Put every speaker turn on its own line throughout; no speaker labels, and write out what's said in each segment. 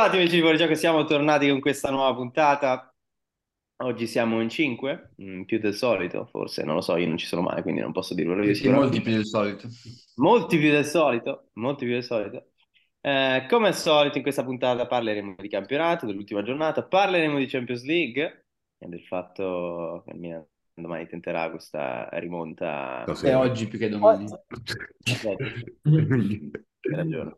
Ben ritrovati amici di Fuorigioco, siamo tornati con questa nuova puntata. Oggi siamo in 5, più del solito, forse, non lo so, io non ci sono mai, quindi non posso dirvelo io.
Sì, molti più del solito.
Molti più del solito, molti più del solito. Eh, come al solito in questa puntata parleremo di campionato, dell'ultima giornata, parleremo di Champions League e del fatto che il Milan domani tenterà questa rimonta.
E oggi più che domani.
Hai ragione.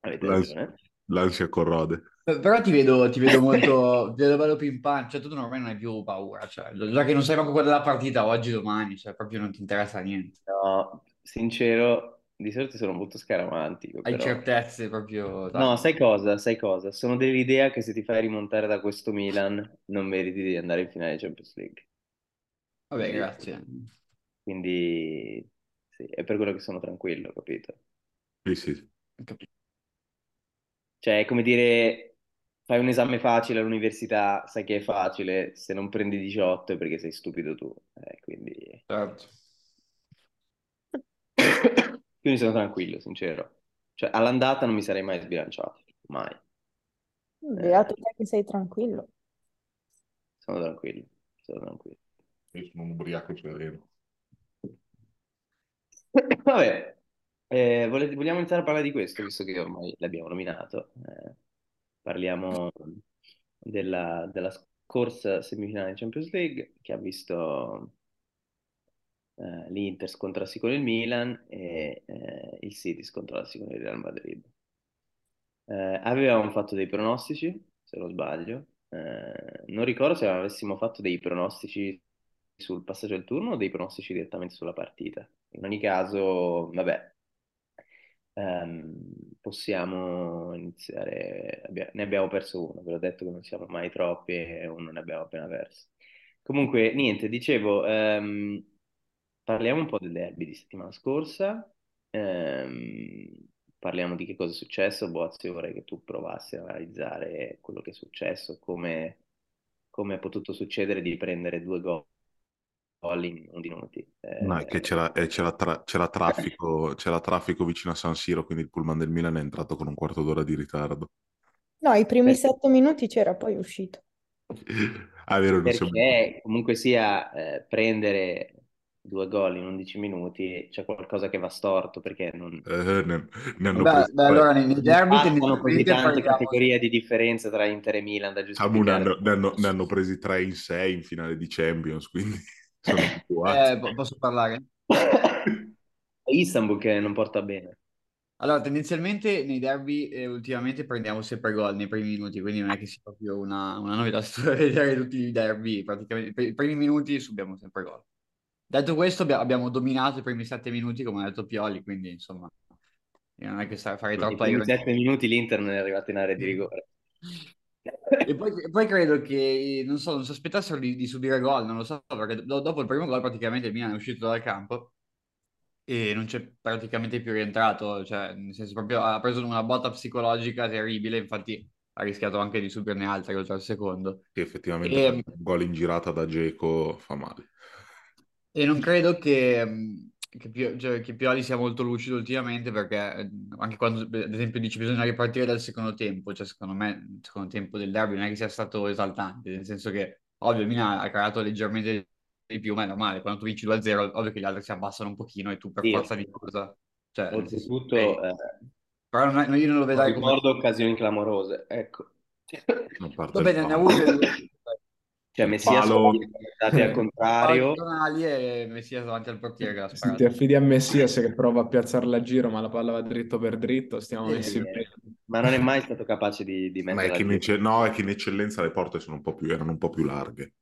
Avete ragione.
L'ansia corrode.
Però ti vedo, ti vedo molto, ti vedo bello pimpante, cioè tu ormai non hai più paura, cioè, già che non sai manco quella della partita oggi, domani, cioè proprio non ti interessa niente.
No, sincero, di solito sono molto scaramantico.
Hai
però...
certezze proprio...
Dai. No, sai cosa, sai cosa? Sono dell'idea che se ti fai rimontare da questo Milan non meriti di andare in finale Champions League.
Vabbè, grazie.
Quindi, sì, è per quello che sono tranquillo, capito?
Sì, sì.
Capito.
Cioè, è come dire, fai un esame facile all'università, sai che è facile, se non prendi 18 è perché sei stupido tu. Eh, quindi...
Certo.
quindi sono tranquillo, sincero. Cioè, all'andata non mi sarei mai sbilanciato, mai.
Beato te che sei tranquillo.
Sono tranquillo, sono tranquillo.
Io sono un ubriaco sereno.
Vabbè, eh, volete- vogliamo iniziare a parlare di questo, visto che ormai l'abbiamo nominato. Eh, parliamo della, della scorsa semifinale di Champions League, che ha visto eh, l'Inter scontrarsi con il Milan e eh, il City scontrarsi con il Real Madrid. Eh, avevamo fatto dei pronostici, se non sbaglio. Eh, non ricordo se avessimo fatto dei pronostici sul passaggio del turno o dei pronostici direttamente sulla partita. In ogni caso, vabbè, ehm, possiamo iniziare. Ne abbiamo perso uno, ve l'ho detto che non siamo mai troppi e uno ne abbiamo appena perso. Comunque, niente, dicevo, ehm, parliamo un po' del derby di settimana scorsa. Ehm, parliamo di che cosa è successo. Boazzi, vorrei che tu provassi ad analizzare quello che è successo, come, come è potuto succedere di prendere due gol in 11 minuti. Eh,
No, è che c'era, eh, c'era tra- c'era traffico, c'era traffico vicino a San Siro, quindi il pullman del Milan è entrato con un quarto d'ora di ritardo.
No, i primi
per-
sette minuti c'era, poi è uscito.
Ah, è vero, non siamo...
perché comunque sia eh, prendere due gol in 11 minuti c'è qualcosa che va storto perché non
eh, ne, ne hanno
Beh,
presi
beh,
tre.
allora nei, nei derby
passano così tante categorie di differenza tra Inter e Milan da
Samu ne
giustificare.
hanno, ne hanno- ne hanno presi tre in sei in finale di Champions, quindi.
Eh, po- posso parlare?
È Istanbul che non porta bene.
Allora, tendenzialmente nei derby eh, ultimamente prendiamo sempre gol nei primi minuti, quindi non è che sia proprio una, una novità vedere tutti i derby, praticamente per i primi minuti subiamo sempre gol. Detto questo, abbia- abbiamo dominato i primi sette minuti, come ha detto Pioli, quindi insomma, non è che
Nei
troppa
primi
ironia.
sette minuti l'Inter non è arrivato in area di rigore.
E poi, e poi credo che, non so, non si aspettassero di, di subire gol, non lo so, perché do- dopo il primo gol praticamente il Milan è uscito dal campo e non c'è praticamente più rientrato, cioè nel senso proprio ha preso una botta psicologica terribile, infatti ha rischiato anche di subirne altre oltre al secondo.
Che effettivamente
E,
un gol in girata da Dzeko fa male.
e non credo che, mh, che, cioè, che Pioli sia molto lucido ultimamente perché eh, anche quando ad esempio dice bisogna ripartire dal secondo tempo, cioè secondo me il secondo tempo del derby non è che sia stato esaltante, nel senso che ovvio Milan ha creato leggermente di più, ma è normale, quando tu vinci 2-0 ovvio che gli altri si abbassano un pochino e tu per
Sì,
forza di cosa, cioè
oltretutto
eh,
eh,
però non è- io non lo vedrei come...
ricordo occasioni clamorose, ecco.
Va bene, ne ha
palo.
Cioè Messia
palo,
andati al contrario.
tonali e Messia davanti al portiere che l'ha
Se ti affidi a Messias che prova a piazzarla a giro, ma la palla va dritto per dritto, stiamo
Sì,
messi
Sì,
bene.
eh, ma non è mai stato capace di, di
ma è che in, ecce- no, è che in eccellenza le porte sono un po' più, erano un po' più larghe.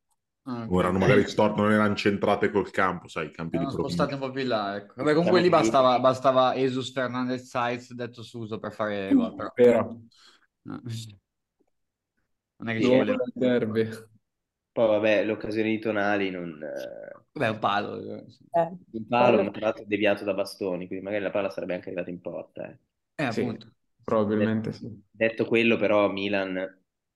Ah,
O erano magari stor- non erano centrate col campo, sai, i campi di
Erano spostati
provincia.
un po' più in là, ecco. Vabbè, comunque lì bastava, bastava Jesus Fernandez Sainz detto Suso per fare gol, però.
Vero,
No. Non è che
Sì,
ci
eh.
voleva.
Poi vabbè, l'occasione di Tonali non... eh,
Vabbè, un palo. eh.
Eh,
un palo, ma tra l'altro deviato da bastoni, quindi magari la palla sarebbe anche arrivata in porta. eh.
Eh,
Sì,
appunto.
probabilmente sì.
Detto quello, però, Milan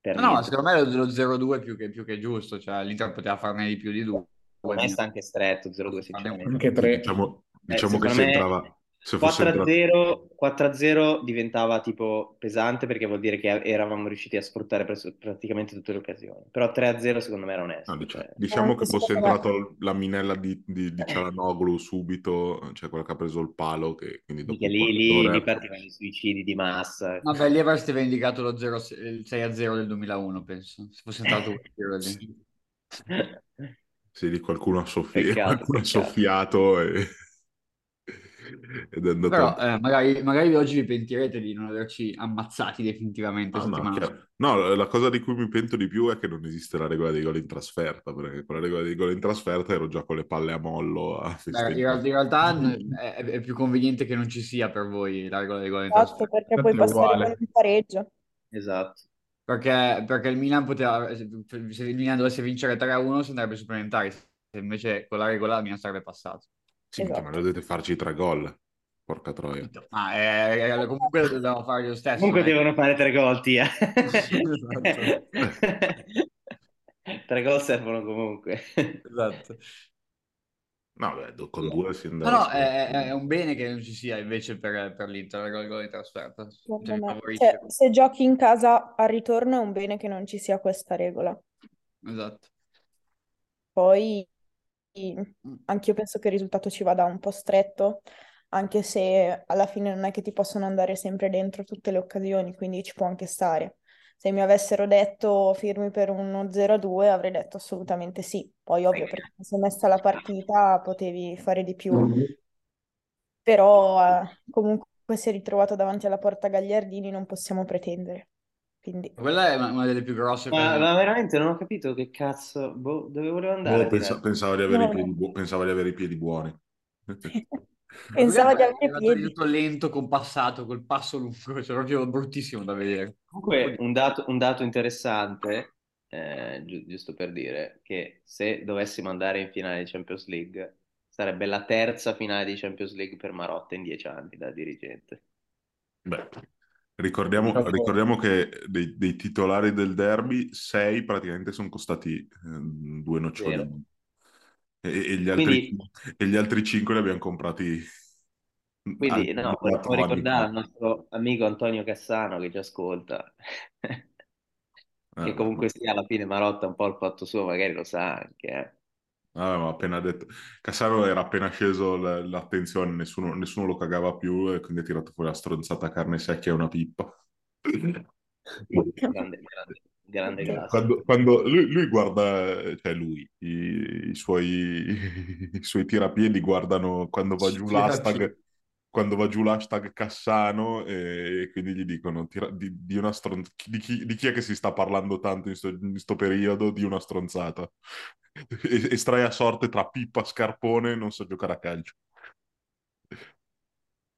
per
No, no, ma
niente.
secondo me lo, lo 0-2 è più che, più che giusto, cioè l'Inter poteva farne di più di due.
Secondo me sta anche stretto, 0-2
Farne
sinceramente.
Anche tre.
Diciamo,
Eh,
diciamo che
secondo
se
me
entrava, Se fosse entrato...
4-0, 4-0 diventava tipo pesante perché vuol dire che eravamo riusciti a sfruttare pres- praticamente tutte le occasioni. Però 3-0 secondo me era onesto.
No, dic-
cioè.
diciamo
Anche
che fosse entrato la minella di, di, di Cialanoglu subito, cioè quella che ha preso il palo, che quindi dopo
lì, lì, lì partivano i suicidi di massa.
Vabbè, lì avresti vendicato lo 0, il 6-0 del 2001, penso. Se fosse entrato quel tiro lì.
Sì, lì qualcuno ha, soffi-
Peccato,
qualcuno ha soffiato e... ed è andato...
Però eh, magari, magari oggi vi pentirete di non averci ammazzati definitivamente
Ah, no. No, la cosa di cui mi pento di più è che non esiste la regola dei gol in trasferta, perché con la regola dei gol in trasferta ero già con le palle a mollo a
Beh, in, realtà è, è più conveniente che non ci sia per voi la regola dei gol in
Esatto,
trasferta.
perché
Tanto
puoi
è
passare un pareggio.
Esatto.
Perché, perché il Milan poteva, se il Milan dovesse vincere 3-1 si andrebbe ai supplementari, se invece con la regola il Milan sarebbe passato.
Sì, minchia, ma
Esatto.
dovete farci tre gol. Porca troia.
Ma eh, comunque dobbiamo fare lo stesso.
Comunque
è-
devono fare tre gol, Tia.
Esatto.
tre gol servono comunque.
Esatto.
No, beh, con due si
No,
andava
no, è, è- è un bene che non ci sia invece per, per l'Inter dei gol in trasferta.
Secondo
Cioè.
Cioè, se giochi in casa al ritorno è un bene che non ci sia questa regola.
Esatto.
Poi anch'io penso che il risultato ci vada un po' stretto, anche se alla fine non è che ti possono andare sempre dentro tutte le occasioni, quindi ci può anche stare. Se mi avessero detto firmi per uno 0-2 avrei detto assolutamente sì. Poi ovvio perché se è messa la partita potevi fare di più, però eh, comunque si è ritrovato davanti alla porta Gagliardini, non possiamo pretendere. Quindi
Quella è una, una delle più grosse
Ma, ma veramente non ho capito che cazzo, boh, dove volevo andare.
Boh, pensa-
Tia?
pensava, di avere i
No,
piedi
no.
bu- pensava di avere i piedi buoni.
pensava di avere
lì
piedi.
tutto lento, compassato, col passo lungo, cioè proprio bruttissimo da vedere.
Comunque, un dato, un dato interessante, eh, gi- giusto per dire, che se dovessimo andare in finale di Champions League, sarebbe la terza finale di Champions League per Marotta in dieci anni da dirigente.
Beh, ricordiamo, ricordiamo che dei, dei titolari del derby, sei praticamente sono costati eh, due nocciolini.
Vero.
E, e gli altri,
Quindi-
e gli altri cinque li abbiamo comprati
Quindi,
altri
no, volevo ricordare al nostro amico Antonio Cassano che ci ascolta, che
Eh,
comunque sia alla fine Marotta un po' il fatto suo, magari lo sa anche. eh.
Ma appena detto Cassaro era appena sceso l- l'attenzione, nessuno, nessuno lo cagava più e quindi ha tirato fuori la stronzata carne secchia e una pippa.
Grande, grande, grande classe.
Quando, quando lui, lui guarda, cioè lui, i, i suoi, i suoi tirapiedi guardano quando va giù l'hashtag, quando va giù l'hashtag Cassano e quindi gli dicono tira- di, di una stron- di chi, di chi è che si sta parlando tanto in questo periodo di una stronzata. Estrae a sorte tra pippa, scarpone, non so giocare a calcio.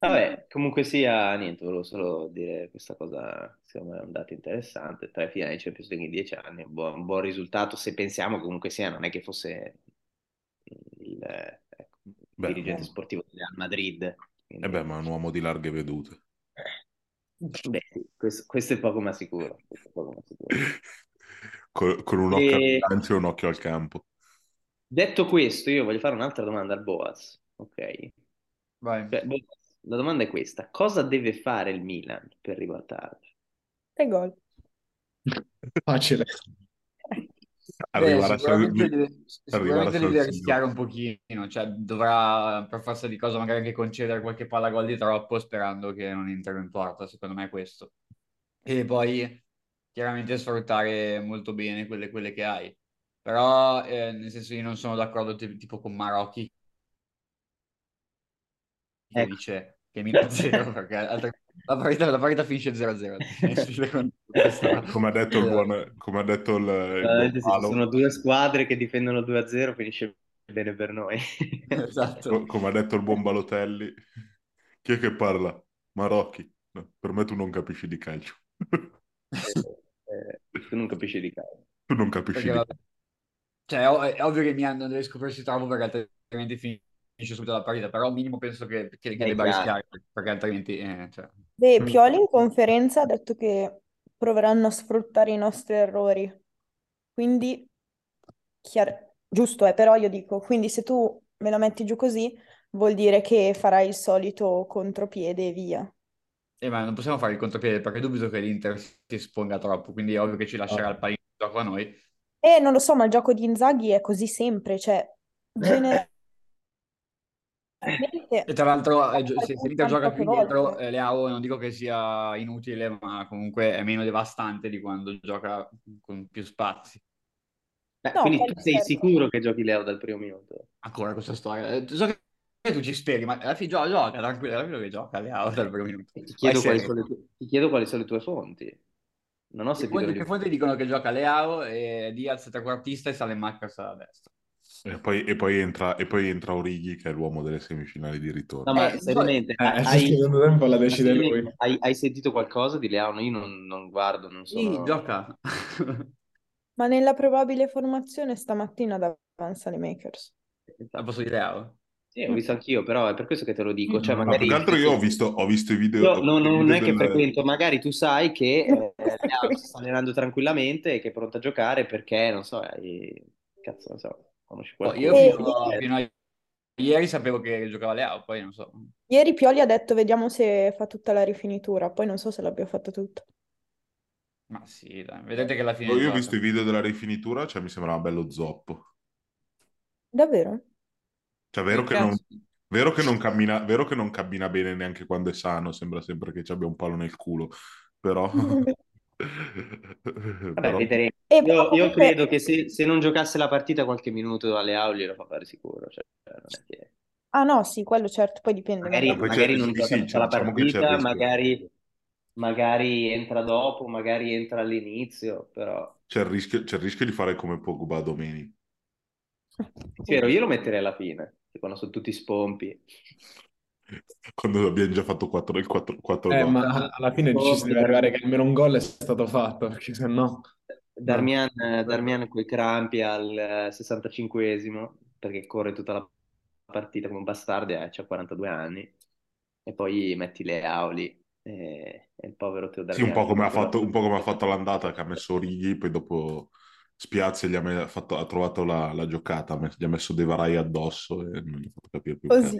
Vabbè, comunque sia, niente, volevo solo dire questa cosa, secondo me è un dato interessante, tre finali di Champions League in dieci anni, un buon, un buon risultato, se pensiamo comunque sia, non è che fosse il, eh, ecco, il
Beh,
dirigente
no.
sportivo del Real Madrid. quindi-
E beh, ma è un uomo di larghe vedute.
Beh, sì, questo, questo è poco ma sicuro, poco ma sicuro.
Con, con un occhio al
E-
bilancio e un occhio al campo.
Detto questo, io voglio fare un'altra domanda al Boas, ok?
Vai.
Cioè, Boas, la domanda è questa, cosa deve fare il Milan per ribaltarlo?
Tre gol.
Facile.
Beh,
Arrivare a
sicuramente
San-
deve, sicuramente
San
deve
Siro.
rischiare un pochino, cioè dovrà per forza di cosa magari anche concedere qualche palla gol di troppo sperando che non entri in porta, secondo me è questo. E poi chiaramente sfruttare molto bene quelle, quelle che hai. Però eh, nel senso io non sono d'accordo ti- tipo con Marocchi che
Ecco.
dice che Milan 0 perché altre- la partita, la partita finisce 0-0. Secondo questo-
Come ha detto il buon, come ha detto il, il
sono due squadre che difendono 2-0 finisce bene per noi.
Esatto.
co- come ha detto il buon Balotelli, chi è che parla? Marocchi. No, per me tu non capisci di calcio.
Eh, tu non capisci di calcio.
tu non capisci
Perché,
di
vabbè, cioè, è, ov- è ovvio che Milan non deve scoprirsi troppo perché altrimenti finisce subito la partita, però al minimo penso che, che, che
È
debba
chiaro.
rischiare, perché altrimenti... eh, cioè,
Beh,
Mm.
Pioli in conferenza ha detto che proveranno a sfruttare i nostri errori. Quindi, chiar- giusto è, però io dico, quindi se tu me la metti giù così, vuol dire che farai il solito contropiede e via.
Eh, ma non possiamo fare il contropiede perché dubito che l'Inter si esponga troppo, quindi è ovvio che ci lascerà il pallino di gioco a noi.
E non lo so, ma il gioco di Inzaghi è così sempre, cioè generalmente
E tra l'altro, eh, se, se l'Inter gioca più dietro, eh, Leao non dico che sia inutile, ma comunque è meno devastante di quando gioca con più spazi.
Beh,
No,
quindi tu sei
certo.
sicuro che giochi Leo dal primo minuto?
Ancora questa storia. Eh, so che tu ci speri, ma alla fine gioca, gioca, tranquillo, tranquillo che gioca Leao dal primo minuto.
Ti
Vai
chiedo, quali
serio.
sono le tue, ti chiedo quali sono le tue fonti. Non ho
Che
sentito
fonti,
le
che fonti dicono che gioca Leao e Diaz trequartista e Salemaccas a destra.
E poi, e poi entra, e poi entra Orighi, che è l'uomo delle semifinali di
No,
ritorno.
ma
Eh,
seriamente,
Eh, il
hai, sentito qualcosa di Leao? Io non, non guardo, non
Sì,
sono...
gioca.
Ma nella probabile formazione stamattina davanti alle Makers.
Al posto di Leao.
Sì, ho visto anch'io, però è per questo che te lo dico. Cioè,
Ma
magari...
più che altro io ho visto, ho visto i video,
non,
visto i
non è che
del-
frequento, magari tu sai che eh, si sta allenando tranquillamente e che è pronto a giocare perché, non so, hai... cazzo, non so, conosci qualcuno.
io
Eh,
fino a, fino a ieri sapevo che giocava Leao, poi non so.
Ieri Pioli ha detto vediamo se fa tutta la rifinitura, poi non so se l'abbia fatta tutta.
Ma sì, dai, vedete che alla fine
Io ho visto i video della rifinitura, cioè mi sembrava bello zoppo.
Davvero?
Cioè, vero che, non, vero che non cammina, vero che non cammina bene neanche quando è sano, sembra sempre che ci abbia un palo nel culo, però...
Vabbè,
però-
vedremo. Io, io
comunque-
credo che se, se non giocasse la partita qualche minuto alle Auli lo fa fare sicuro. Cioè, non è che...
Ah no, sì, quello certo, poi dipende.
Magari, magari non
sì,
gioca
sì,
tutta la
diciamo
partita, magari, magari entra dopo, magari entra all'inizio, però...
C'è il rischio, c'è il rischio di fare come Pogba domeni.
Sì, vero, io lo metterei alla fine, quando sono tutti spompi.
Quando abbiamo già fatto 4, il 4, 4
Eh,
gol.
ma alla fine ci si deve arrivare che almeno un gol è stato fatto, perché se no...
Darmian, Darmian coi crampi al 65esimo, perché corre tutta la partita come un bastardo e ha 42 anni, e poi metti le auli e, e il povero Teo
Sì, un po' come ha fatto, un po' come ha fatto all'andata, che ha messo Orighi, poi dopo Spiazia gli ha, fatto- ha trovato la, la giocata, gli ha messo dei varai addosso e non gli ha fatto capire più
Così.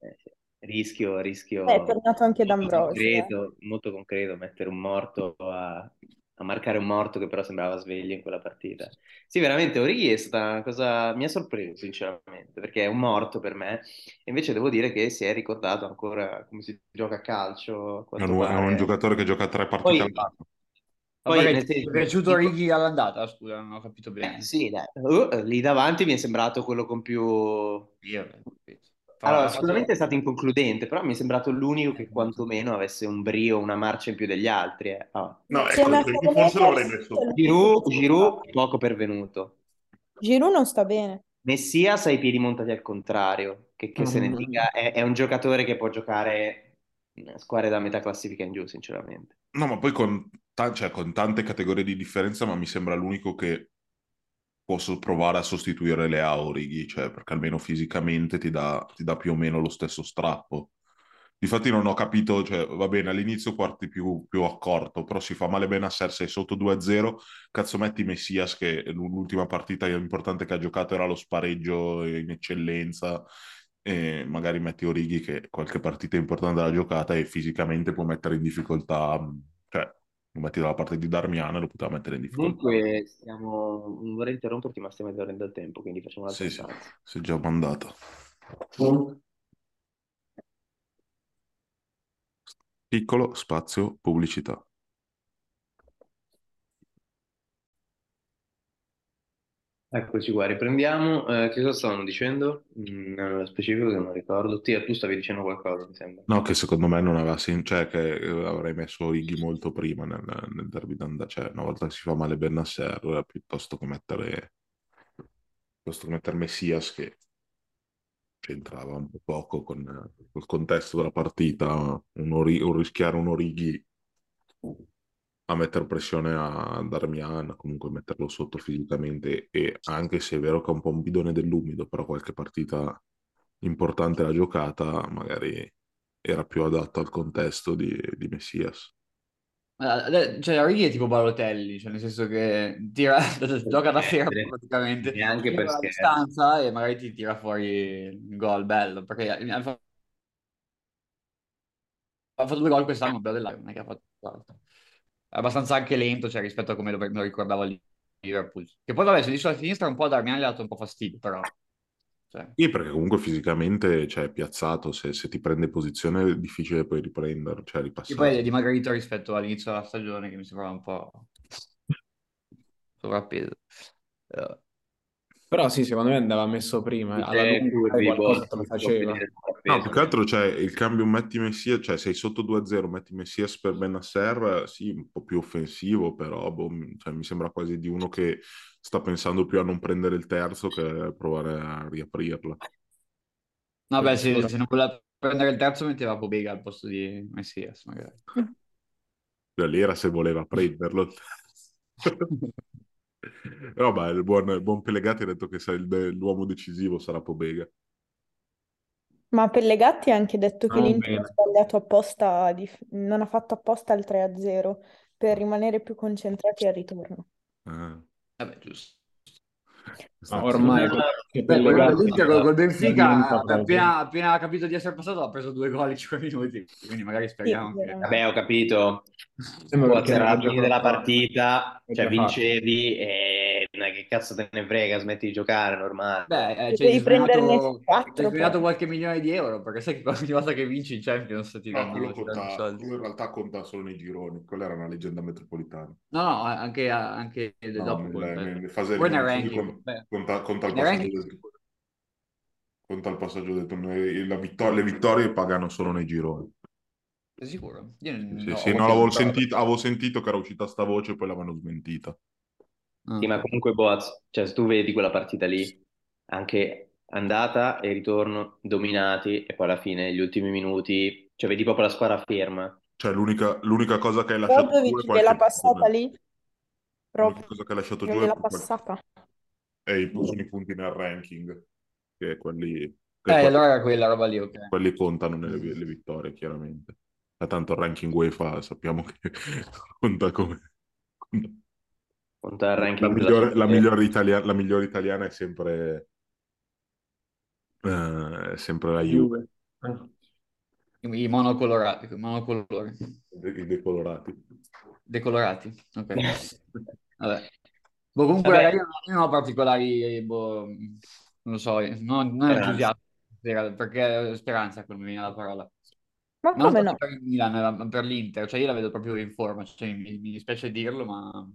Eh. Rischio, rischio
è tornato anche D'Ambrosio, eh.
concreto, molto concreto, mettere un morto a, a marcare un morto che però sembrava sveglio in quella partita. Sì, veramente, Origi è stata una cosa, mi ha sorpreso sinceramente, perché è un morto per me, e invece devo dire che si è ricordato ancora come si gioca a calcio,
È un, è un giocatore che gioca tre partite
Poi-
all'anno.
Poi,
ti è piaciuto
dico-
Righi all'andata? Scusa, non ho capito bene.
Eh, sì, dai. Uh, lì davanti mi è sembrato quello con più...
Io,
Allora, sicuramente è stato inconcludente, però mi è sembrato l'unico che quantomeno avesse un brio, una marcia in più degli altri. eh. Ah.
No, ecco, io forse l'avrei messo.
Giroud, Giroud, poco pervenuto.
Giroud non sta bene.
Messias ha i piedi montati al contrario, che, che se ne dica, è, è un giocatore che può giocare squadre da metà classifica in giù, sinceramente.
No, ma poi con, ta- cioè, con tante categorie di differenza, ma mi sembra l'unico che posso provare a sostituire le Orighi, cioè perché almeno fisicamente ti dà, ti dà più o meno lo stesso strappo. Difatti non ho capito, cioè va bene, all'inizio quarti più, più accorto, però si fa male bene a Ser, sei sotto 2-0, cazzo metti Messias che l'ultima partita importante che ha giocato era lo spareggio in eccellenza, e magari metti Orighi che qualche partita importante l'ha giocata e fisicamente può mettere in difficoltà, cioè lo metti dalla parte di Darmian e lo poteva mettere in difficoltà.
Comunque, stiamo... non vorrei interromperti, ma stiamo esaurendo il tempo, quindi facciamo una
Sì, sì, è già mandato. Piccolo spazio pubblicità.
Eccoci qua, riprendiamo. Eh, che cosa stavano dicendo? Mm, nello specifico che non ricordo. Tia, tu stavi dicendo qualcosa, mi sembra.
No, che secondo me non aveva senso, cioè che eh, avrei messo Orighi molto prima nel, nel derby d'andata, cioè una volta che si fa male Bennacer, piuttosto che mettere, piuttosto che mettere Messias che c'entrava un po' poco con eh, il contesto della partita, un, Ori- un rischiare un Orighi a mettere pressione a Darmian, comunque metterlo sotto fisicamente e anche se è vero che è un po' un bidone dell'umido, però qualche partita importante l'ha giocata, magari era più adatto al contesto di, di Messias.
Eh, Cioè, Origi è tipo Balotelli, cioè nel senso che tira, gioca da fermo
Eh,
praticamente,
Neanche
tira
per
la distanza e magari ti tira fuori il gol bello, perché ha fatto ha fatto due gol quest'anno, bello dell'Ajax, non è che ha fatto altro. Abbastanza anche lento, cioè, rispetto a come lo, lo ricordavo a Liverpool. Che poi, vabbè, se dice sulla sinistra un po' Darmian gli ha dato un po' fastidio, però... Cioè,
Sì, perché comunque fisicamente cioè, è piazzato, se, se ti prende posizione è difficile poi riprenderlo, cioè
e
ripassare.
poi è dimagrito rispetto all'inizio della stagione, che mi sembrava un po' sovrappeso. Eh,
Però sì, secondo me andava messo prima. Alla
Eh,
lunga
curvi,
qualcosa
boh,
faceva.
No, più che altro c'è il cambio metti Messias, cioè sei sotto 2-0, metti Messias per Benasser, sì, un po' più offensivo, però boh, mi- cioè, mi sembra quasi di uno che sta pensando più a non prendere il terzo che a provare a riaprirla.
No, beh, se, se non voleva prendere il terzo metteva Pobega al posto di Messias, magari.
Cioè, lì era se voleva prenderlo. No, ma il buon, il buon Pellegatti ha detto che il- l'uomo decisivo sarà Pobega.
Ma Pellegatti ha anche detto che
Non
l'Inter ha sbagliato apposta, non ha fatto apposta il 3-0 per rimanere più concentrati al ritorno.
Ah,
Vabbè, giusto.
Ma ormai che
dell'Inter col, col Benfica, ha- appena, appena capito di essere passato, ha preso due gol in 5 minuti, quindi magari
Sì,
speriamo che...
veramente.
Vabbè, ho capito.
Sembra
Poi
perché
era
non
la
ha
fine della partita,
È
cioè
fatto.
vincevi e non è che cazzo te ne frega, smetti di giocare, normale.
Beh, eh, ci hai
devi prenderne
risparmiato, ci hai
4
risparmiato
poi.
qualche milione di euro, perché sai che ogni volta che vinci in Champions ti
No,
danno, danno
conta,
soldi.
quello in realtà conta solo nei gironi, quella era una leggenda metropolitana.
No, no, anche, anche
No,
dopo
nelle, nelle
Poi nel
eliminazioni
ranking,
conta, conta il del, conta il passaggio del torneo. La vittor- le vittorie pagano solo nei gironi.
sei sicuro? Io non
Sì,
ho
sì, no, l'avevo sentito, avevo sentito che era uscita sta voce, poi l'avevano smentita.
Ah,
Sì, ma comunque Boaz, cioè se tu vedi quella partita lì, anche andata e ritorno dominati e poi alla fine gli ultimi minuti, cioè vedi proprio la squadra ferma.
Cioè, l'unica l'unica cosa che hai lasciato giù è
Brozovic
qualche
gliela passata lì,
L'unica cosa che hai lasciato giù è,
passata.
È i, sono i punti nel ranking, che quelli, che
Eh,
quelli-
allora quella roba lì, ok.
quelli contano nelle le vittorie, chiaramente. Ma tanto il ranking UEFA sappiamo che conta come... conta-
Conta il
La
ranking della
migliore, la migliore italia- la migliore italiana è sempre, eh, è sempre la Juve,
Juve.
I monocolorati, i monocolori,
i decolorati.
decolorati, ok. Vabbè. Boh, comunque,
Vabbè.
ragazzi, io non ho particolari, boh, non lo so, non, non entusiasmo, perché speranza, come mi viene la parola.
Ma
non
come no?
per il Milan, ma per l'Inter, cioè io la vedo proprio in forma, cioè, mi, mi dispiace dirlo, ma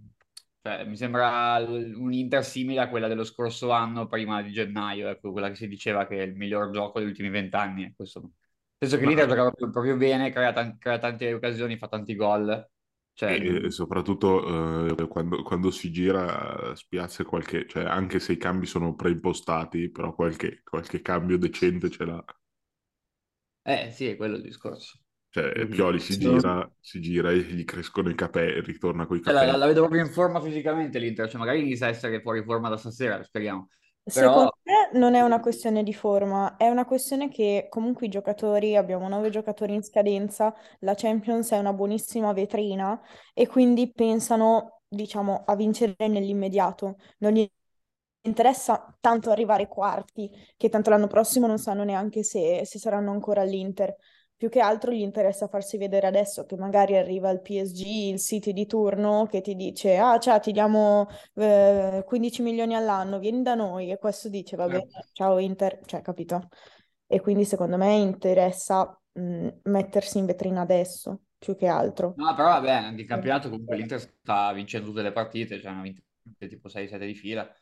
cioè, mi sembra un Inter simile a quella dello scorso anno, prima di gennaio, ecco, quella che si diceva che è il miglior gioco degli ultimi vent'anni. ecco, insomma. Penso che
Ma-
l'Inter gioca proprio, proprio bene, crea, tan- crea tante occasioni, fa tanti gol. Cioè,
E, e soprattutto eh, quando, quando si gira eh, spiazza qualche, cioè anche se i cambi sono preimpostati, però qualche, qualche cambio decente ce l'ha.
eh sì, è quello il discorso.
Cioè. Pioli si gira, si gira e gli crescono i capelli, ritorna con i
Cioè, la,
capelli.
la- la vedo proprio in forma fisicamente l'Inter, cioè magari inizia a essere fuori forma da stasera, speriamo.
Secondo
Però
me non è una questione di forma, è una questione che comunque i giocatori, abbiamo nove giocatori in scadenza, la Champions è una buonissima vetrina e quindi pensano, diciamo, a vincere nell'immediato. Non gli interessa tanto arrivare quarti, che tanto l'anno prossimo non sanno neanche se, se saranno ancora all'Inter. Più che altro gli interessa farsi vedere adesso che magari arriva il PSG, il City di turno, che ti dice, ah, ciao, ti diamo eh, 15 milioni all'anno, vieni da noi. E questo dice, va bene,
Certo.
ciao Inter, cioè, capito? E quindi secondo me interessa mh, mettersi in vetrina adesso, più che altro.
No, però vabbè, anche il campionato comunque l'Inter sta vincendo tutte le partite, cioè hanno vinto tipo 6-7 di fila,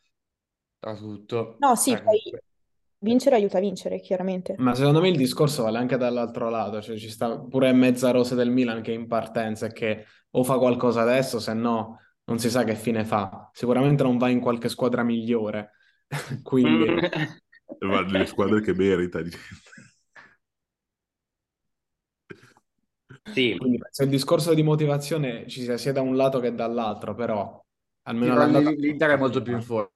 tra tutto.
No, sì,
Cioè,
poi
comunque-
vincere aiuta a vincere, chiaramente.
Ma secondo me il discorso vale anche dall'altro lato, cioè ci sta pure mezza rosa del Milan che è in partenza e che o fa qualcosa adesso, se no non si sa che fine fa. Sicuramente non va in qualche squadra migliore, quindi
Ma delle squadre che merita.
Sì,
Quindi penso il discorso di motivazione ci sia sia da un lato che dall'altro, però almeno l'andata...
l'Inter è molto più in forma.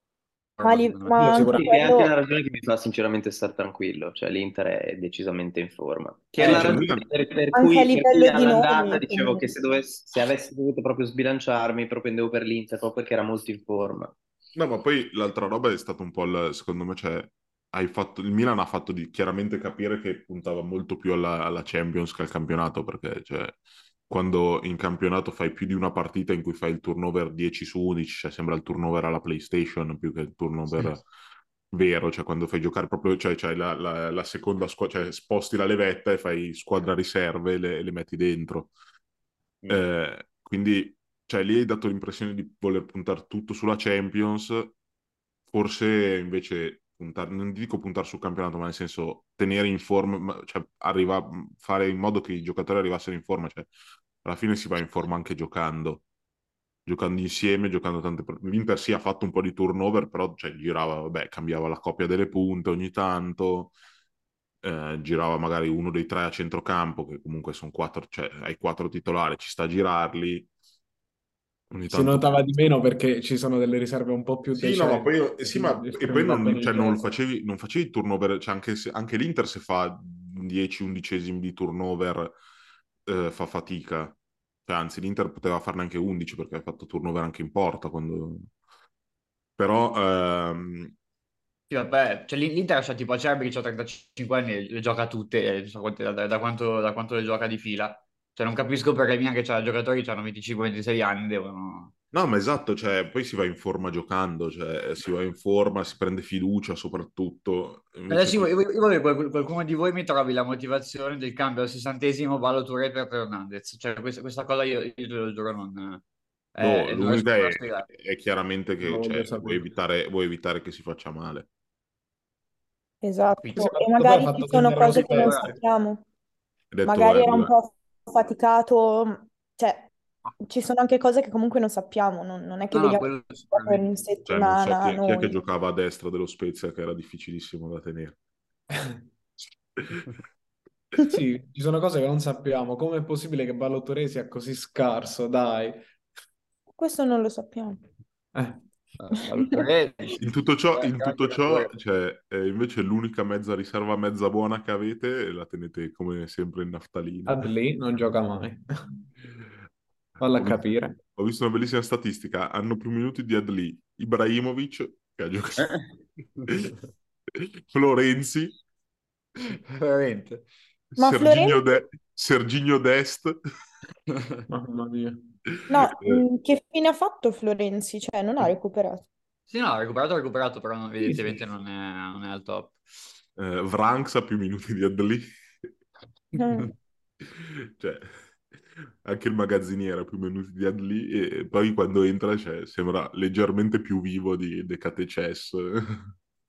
Ma, li- ma anche
sicuramente-
Sì, è anche
quello,
una ragione che mi fa sinceramente stare tranquillo, cioè l'Inter è decisamente in forma. Che
Eh,
è la
cioè,
ragione per, per
anche
cui,
a
per
livello
cui
di nomi,
dicevo
quindi-
che se, dovessi, se avessi dovuto proprio sbilanciarmi, propendevo per l'Inter, proprio perché era molto in forma.
No, ma poi l'altra roba è stato un po' il, secondo me, cioè, hai fatto, il Milan ha fatto di, chiaramente capire che puntava molto più alla, alla Champions che al campionato, perché cioè, quando in campionato fai più di una partita in cui fai il turnover 10 su 11, cioè sembra il turnover alla PlayStation più che il turnover vero, cioè quando fai giocare proprio, cioè, c'hai la, la- la seconda squadra, cioè sposti la levetta e fai squadra riserve e le, le metti dentro.
Mm.
Eh, quindi, cioè, lì hai dato l'impressione di voler puntare tutto sulla Champions, forse invece puntare, non dico puntare sul campionato, ma nel senso tenere in forma, ma- cioè arriva, fare in modo che i giocatori arrivassero in forma, cioè alla fine si va in forma anche giocando, giocando insieme, giocando tante. L'Inter sì ha fatto un po' di turnover, però cioè, girava, vabbè, cambiava la coppia delle punte ogni tanto, eh, girava magari uno dei tre a centrocampo, che comunque sono quattro, cioè hai quattro titolari, ci sta a girarli. Ogni
Si notava di meno perché ci sono delle riserve un po' più
Sì, no, ma
decenti.
poi, eh, sì, ma, e poi non, cioè, non facevi, non facevi il turnover, cioè anche, se- anche l'Inter se fa 10 undicesimi di turnover eh, fa fatica. Cioè, anzi, l'Inter poteva farne anche 11 perché ha fatto turnover anche in porta. Quando... Però, ehm,
Sì, vabbè, cioè, l'In- l'Inter c'ha tipo Acerbi che ha 35 anni e le gioca tutte, e so quante- da, da quanto, da quanto le gioca di fila. Cioè non capisco perché Milan che c'ha giocatori che hanno 25-26 anni devono...
no, ma esatto, cioè, poi si va in forma giocando, cioè, si va in forma, si prende fiducia soprattutto. Invece
Adesso io,
qui-
io- io voglio che qualcuno, di voi mi trovi la motivazione del cambio al sessantesimo ballo Touré per Hernandez. Cioè questa, questa cosa io, io te lo giuro non...
No,
eh, riesco
l'unica è, è chiaramente che cioè, vuoi evitare, vuoi evitare che si faccia male.
esatto.
Quindi-
E magari
ha
ci sono cose che non
rosicare.
sappiamo. Magari era un po' faticato, cioè ci sono anche cose che comunque non sappiamo, non, non è che
No,
vediamo
quello
per in
Cioè, non so
settimana
chi, chi è che giocava a destra dello Spezia che era difficilissimo da tenere.
Sì, ci sono cose che non sappiamo. Come è possibile che Balotelli sia così scarso? Dai.
Questo non lo sappiamo.
Eh,
In tutto ciò,
eh,
in tutto ciò cioè, eh, invece l'unica mezza riserva mezza buona che avete la tenete come sempre in naftalina.
Adli non gioca mai. Falla
Ho visto,
capire.
ho visto una bellissima statistica. Hanno più minuti di Adli Ibrahimovic, che ha giocato, Florenzi,
Veramente.
Ma
Serginho,
Florenzi?
De- Serginho Dest.
Mamma mia.
No,
Eh,
mh, che fine ha fatto Florenzi? Cioè, non ha recuperato.
Sì, no, ha recuperato, ha recuperato, però non-
Sì,
evidentemente non è, non è al top.
eh, Vranks ha più minuti di Adli.
Mm.
Cioè, anche il magazziniere ha più minuti di Adli e poi quando entra cioè, sembra leggermente più vivo di De Catechess.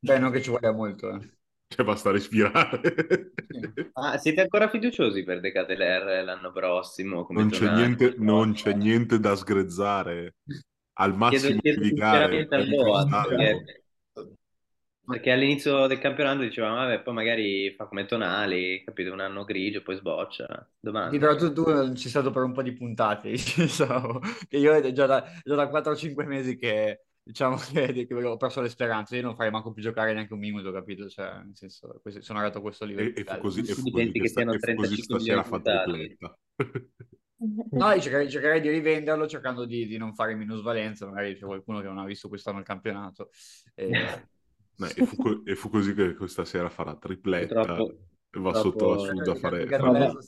Beh, non che ci voglia molto, eh.
Cioè, basta respirare.
Ah, siete ancora fiduciosi per De Catelaire l'anno prossimo come
Non c'è niente, non c'è niente da sgrezzare. Al
Chiedo,
massimo
chiedo
giudicare
sinceramente a
di
Boa, perché, perché all'inizio del campionato dicevamo, vabbè, poi magari fa come Tonali, capito, un anno grigio, poi sboccia.
Sì,
Domanda.
però tu, tu non ci sei stato per un po' di puntate, diciamo, che io è già da, già da 4-5 mesi che, diciamo, che, che ho perso le speranze, io non farei manco più giocare neanche un minuto, capito? Cioè, nel senso, questo- sono arrivato a questo livello.
E, e fu così, e fu così che,
che siano
e fu così
35
stasera
milioni
fa
di
tripletta.
No, io cercherei, cercherei di rivenderlo cercando di, di non fare minusvalenza, magari c'è qualcuno che non ha visto quest'anno il campionato. E-
No, e, fu co- e fu così che questa sera farà tripletta
Purtroppo,
e va sotto la Suda a fare,
Perché
fare-
adesso-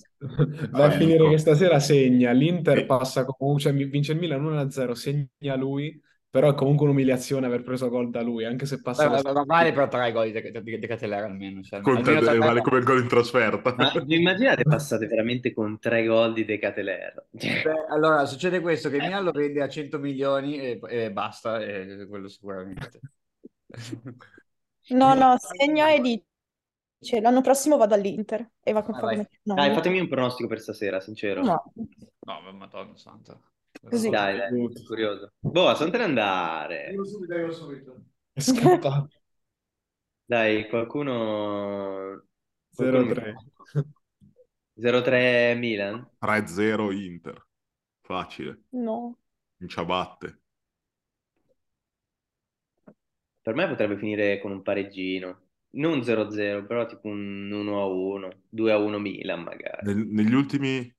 Va a
Fai
finire che stasera segna, l'Inter passa comunque, cioè vince il Milan 1-0, segna lui, però è comunque un'umiliazione aver preso gol da lui, anche se passa
Beh, ma vale per tre gol di, di, di Catellera almeno. Cioè, almeno tre-
vale come il gol in trasferta.
Ma vi immaginate passate veramente con tre gol di De Catelaire? Cioè,
Beh, allora, succede questo, che il Milan lo vende a 100 milioni e, e basta, e quello sicuramente.
No, no, segna e dice l'anno prossimo vado all'Inter e va con
Ah,
fa
vai.
come
Dai, fatemi un pronostico per stasera, sincero.
No.
No, ma madonna santa.
Così.
Dai, dai, sono curioso. Boh, sono te ne andare.
È scappato.
Dai, qualcuno... qualcuno mi-
0-3.
0-3 Milan?
3-0 Inter. Facile.
No.
In ciabatte.
Per me potrebbe finire con un pareggino. Non 0-0, però tipo un 1-1, 2-1 Milan magari.
Nel- negli ultimi,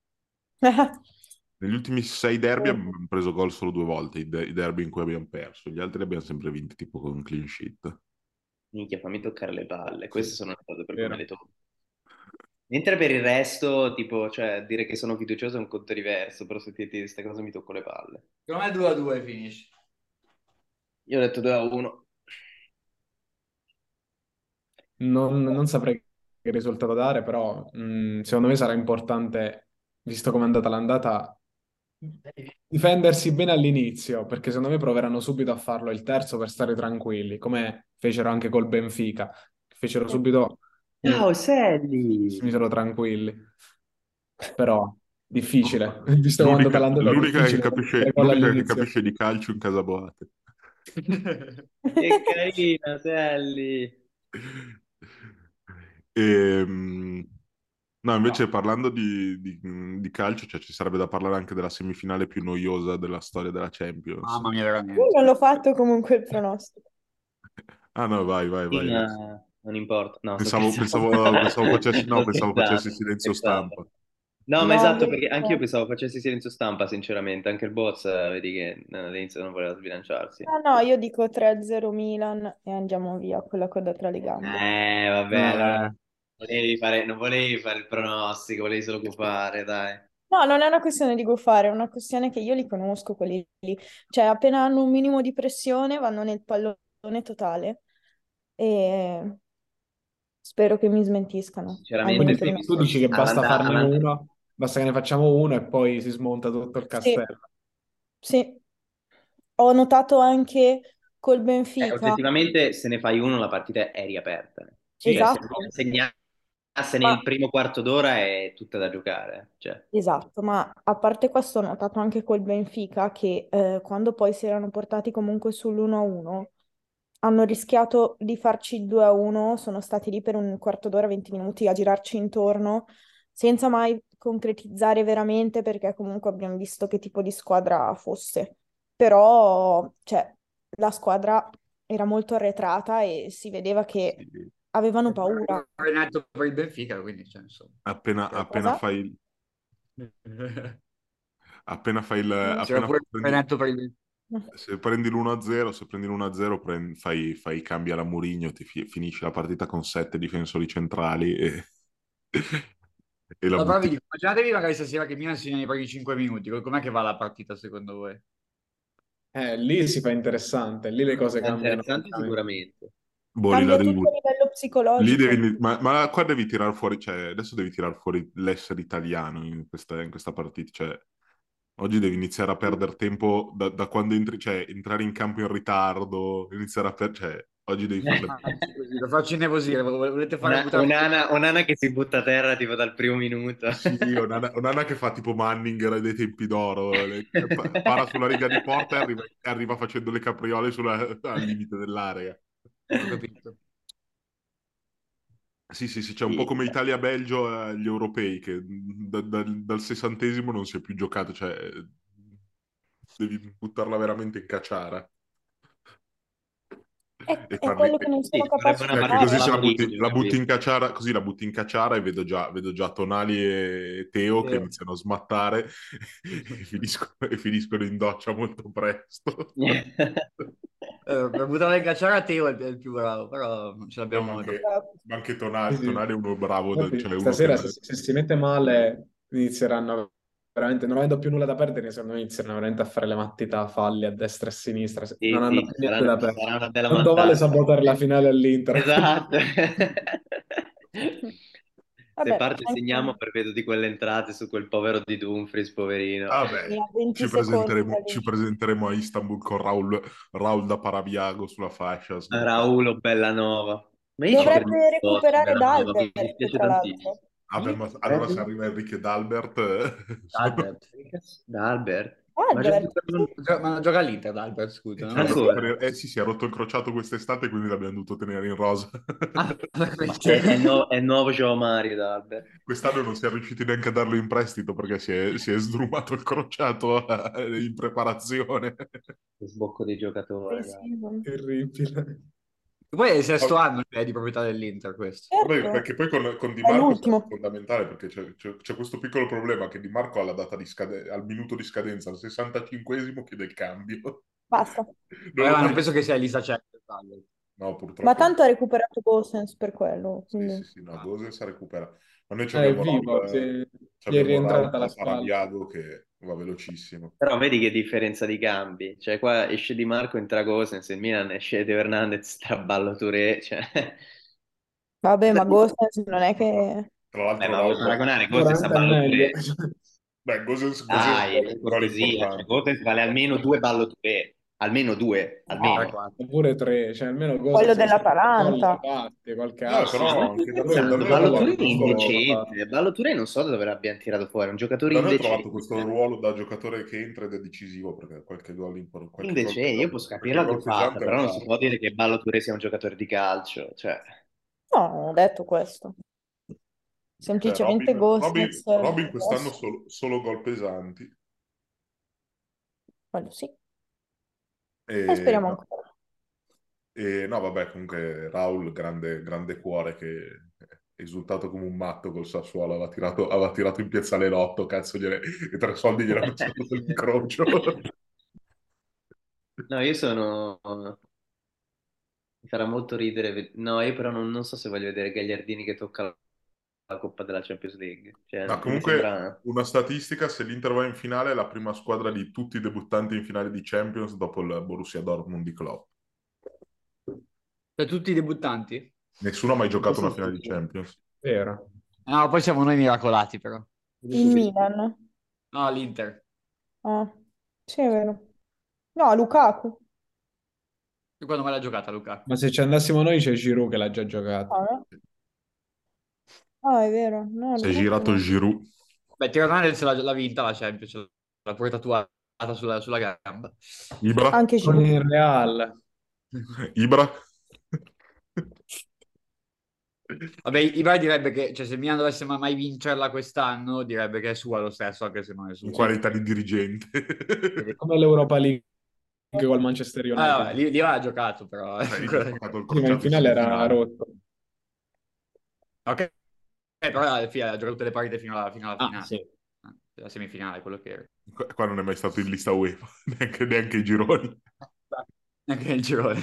negli ultimi sei derby abbiamo preso gol solo due volte, i, de- i derby in cui abbiamo perso. Gli altri li abbiamo sempre vinti tipo con un clean sheet.
Minchia, fammi toccare le palle. Queste sono le cose per come le tocco. Mentre per il resto, tipo, cioè, dire che sono fiducioso è un conto diverso, però se ti di queste cose mi tocco le palle.
Secondo me 2 a 2 finisce.
Io ho detto 2-1.
Non, non saprei che risultato dare, però mh, secondo me sarà importante, visto come è andata l'andata, difendersi bene all'inizio, perché secondo me proveranno subito a farlo il terzo per stare tranquilli, come fecero anche col Benfica. Fecero subito...
Ciao,
si
Selli!
misero tranquilli. Però difficile, visto quando
L'unica,
Calando
l'unica che
difficile
capisce, l'unica che capisce di calcio in casa Boate.
Che carina, Selli!
Ehm, no, invece parlando di, di- di calcio, cioè, ci sarebbe da parlare anche della semifinale più noiosa della storia della Champions.
Mamma mia, veramente.
Io non l'ho fatto comunque il pronostico.
Ah no, vai, vai, vai.
Ma non importa. No,
Pensavo, pensavo, pensavo facessi, no, pensavo
scherzando,
facessi silenzio
scherzando.
stampa.
No, ma
No,
esatto,
io-
perché anche io pensavo facessi silenzio stampa, sinceramente. Anche il boss, eh, vedi che eh, all'inizio non voleva sbilanciarsi.
Ah no, io dico 3-0 Milan e andiamo via con la coda tra le gambe.
Eh, vabbè,
Eh.
allora volevi fare, non volevi fare il pronostico, volevi solo gufare, dai.
No, non è una questione di gufare, è una questione che io li conosco quelli lì. Cioè, appena hanno un minimo di pressione vanno nel pallone totale e spero che mi smentiscano.
Sinceramente,
Quindi
sì,
tu dici che basta
All'andata-
farne
all'andata-
uno, basta che ne facciamo uno e poi si smonta tutto il castello.
Sì. Ho notato anche col
Eh,
Benfica.
oggettivamente, se ne fai uno, la partita è riaperta. Cioè,
Esatto.
se segnasse
Ma-
nel primo quarto d'ora è tutta da giocare. Cioè,
Esatto, ma a parte questo ho notato anche col Benfica che eh, quando poi si erano portati comunque sull'1-1 hanno rischiato di farci il 2-1, sono stati lì per un quarto d'ora, 20 minuti a girarci intorno senza mai concretizzare veramente perché comunque abbiamo visto che tipo di squadra fosse. Però, cioè, la squadra era molto arretrata e si vedeva che
Sì.
Avevano paura.
Renato per il Benfica, quindi cioè, insomma.
Appena, appena fai il... Appena fai il... Appena prendi-
per il Benfica.
Se prendi l'1-0, se prendi l'1-0, prendi- fai, fai cambia la Mourinho, ti fi- finisci la partita con sette difensori centrali e, e la butti.
dico, immaginatevi magari stasera che Milan segna nei primi 5 minuti. Com'è che va la partita secondo voi?
Eh, lì si fa interessante, lì le cose
è
cambiano.
interessante sicuramente.
Boh, lì
Cambia
la devi
tutto a livello
lì
psicologico.
devi- ma, ma qua devi tirare fuori, cioè, adesso devi tirare fuori l'essere italiano in questa, in questa partita. Cioè, oggi devi iniziare a perdere tempo da, da quando entri, cioè, entrare in campo in ritardo, iniziare a perdere, cioè, oggi devi
Anzi, così, lo faccio innervosire. Volete fare
Una-
buttare-
Onana, Onana che si butta a terra tipo dal primo minuto.
Sì, Onana, Onana che fa tipo Manning dei tempi d'oro, le- pa- para sulla riga di porta e arriva, arriva facendo le capriole sulla, al limite dell'area.
Ho capito.
Sì, sì, sì, c'è un
Sì.
po' come Italia-Belgio agli europei, che da- da- dal sessantesimo non si è più giocato, cioè devi buttarla veramente in cacciara.
È,
E
è quello che non sono
Sì,
capace di fare.
così la butti, la butti in cacciara, così la butti in cacciara e vedo già, vedo già Tonali e Teo che
Teo.
iniziano a smattare e finiscono, e finiscono in doccia molto presto.
Eh, per buttarla in cacciara a Teo è il, più bravo, però ce
No,
l'abbiamo
ma
noi.
anche, ma anche Tonali,
Sì, sì.
Tonali è uno bravo,
Infatti,
cioè uno
stasera
che-
se, se si mette male inizieranno veramente, non avendo più nulla da perdere, secondo me inizieranno veramente a fare le mattite falli a destra e a sinistra, se-
Sì,
non hanno
sì,
più niente da perdere. Tanto vale sabotare la finale all'Inter.
Esatto. Se
Vabbè,
parte
anche-
segniamo per vedo di quelle entrate su quel povero di Dumfries, poverino.
Ah,
ha 20
ci presenteremo, ci presenteremo a Istanbul con Raul, Raul da Parabiago sulla fascia.
Raulo Bellanova. Ma
Dovrebbe recuperare Dalbert, tra l'altro.
Vabbè, ma allora se arriva Enrique Dalbert... eh,
Albert. Da Albert. Ma
Gio- gioca all'Inter, Albert, scusa. no?
Ancora?
Eh sì, si è rotto il crociato quest'estate, quindi l'abbiamo dovuto tenere in rosa.
Ah,
Ma è, è nuovo, è nuovo Joe Mario da Albert.
Quest'anno non si è riusciti neanche a darlo in prestito perché si è, si è sdrumato il crociato eh, in preparazione.
Che sbocco di giocatore.
sì,
dai.
sì,
Terribile.
Poi è il sesto anno che è di proprietà dell'Inter questo.
Vabbè,
Certo,
perché poi con, con Di
è
Marco è
l'ultimo.
fondamentale perché c'è, c'è- c'è questo piccolo problema che Di Marco alla data di scadenza, al minuto di scadenza, al 65esimo chiede il cambio.
Basta.
Non
ma non penso che sia Elisa Certo.
No, purtroppo.
Ma tanto ha recuperato Gosens per quello,
Sì,
quindi...
sì, sì, no, Gosens recupera. Ma noi ci
Ah, è
abbiamo
vivo, sì.
eh, ci
Gli è rientrata la.
Parabiago che va velocissimo.
Però vedi che differenza di cambi. Cioè, qua esce Di Marco, entra Gosens, il Milan esce Teo Hernandez, straballo Touré. Cioè...
Vabbè, ma Gosens non è che...
Tra l'altro,
Beh, ma vuoi paragonare Gosens a ballo. Touré?
Beh, Gosens, Gosens
Dai, cortesia, cioè. Gosens vale almeno due ballo Touré. Almeno due, almeno.
Oppure tre, cioè almeno
Quello dell'Atalanta.
batte, qualche altro.
però
Ma
anche da noi-
scherzando,
da noi
Ballo
abbiamo
Touré è indecente. Non so da dove l'abbiano tirato fuori, è un giocatore
Da noi ho
indecente.
trovato questo ruolo da giocatore che entra ed è decisivo perché qualche gol importante.
Indecente, io posso capire la giocata, però non si può dire che Ballo Touré sia un giocatore di calcio. Cioè,
No, non ho detto questo. Semplicemente Gosens...
Robin, Robin quest'anno
adesso-
solo, solo gol pesanti.
Quello sì.
E,
E speriamo
no,
ancora.
e no, vabbè, comunque Raul, grande, grande cuore che è esultato come un matto col Sassuolo, aveva tirato, aveva tirato in piazzale l'otto, cazzo, gliene, i tre soldi gliel'hanno messo sul incrocio.
no, io sono... Mi farà molto ridere. No, io però non, non so se voglio vedere Gagliardini che tocca la, Coppa della Champions League. Cioè, mi
comunque
sembra-
una statistica, se l'Inter va in finale è la prima squadra di tutti i debuttanti in finale di Champions dopo il Borussia Dortmund di Klopp.
Per tutti i debuttanti?
Nessuno ha mai giocato una finale di Champions.
Vero.
No, poi siamo noi miracolati però.
Il Milan.
No, l'Inter.
Ah, sì, è vero. No, Lukaku.
Tu quando me l'ha giocata Luca?
Ma se ci andassimo noi c'è Giroud che l'ha già giocato.
Ah, no? Ah, è vero. No,
Si è girato
no.
Giroud.
Beh, Teo Hernandez l'ha l'ha vinta la Champions, l'ha pure tatuata sulla, sulla gamba.
Ibra?
Anche
Con
Giroud.
il Real.
Ibra?
Vabbè, Ibra direbbe che, cioè, se Milan dovesse ma- mai vincerla quest'anno, direbbe che è sua lo stesso, anche se non è sua.
in qualità di dirigente.
Come l'Europa League col Manchester
Ah,
United.
vabbè, lì, lì aveva giocato, però.
Eh, il
Sì, ma in finale era rotto.
ok, Eh, però alla fine ha giocato tutte le partite fino alla, fino alla
Ah,
finale.
sì.
Ah, La semifinale, quello che era.
Qua qua non è mai stato in lista UEFA, neanche, neanche i gironi.
Anche nel girone.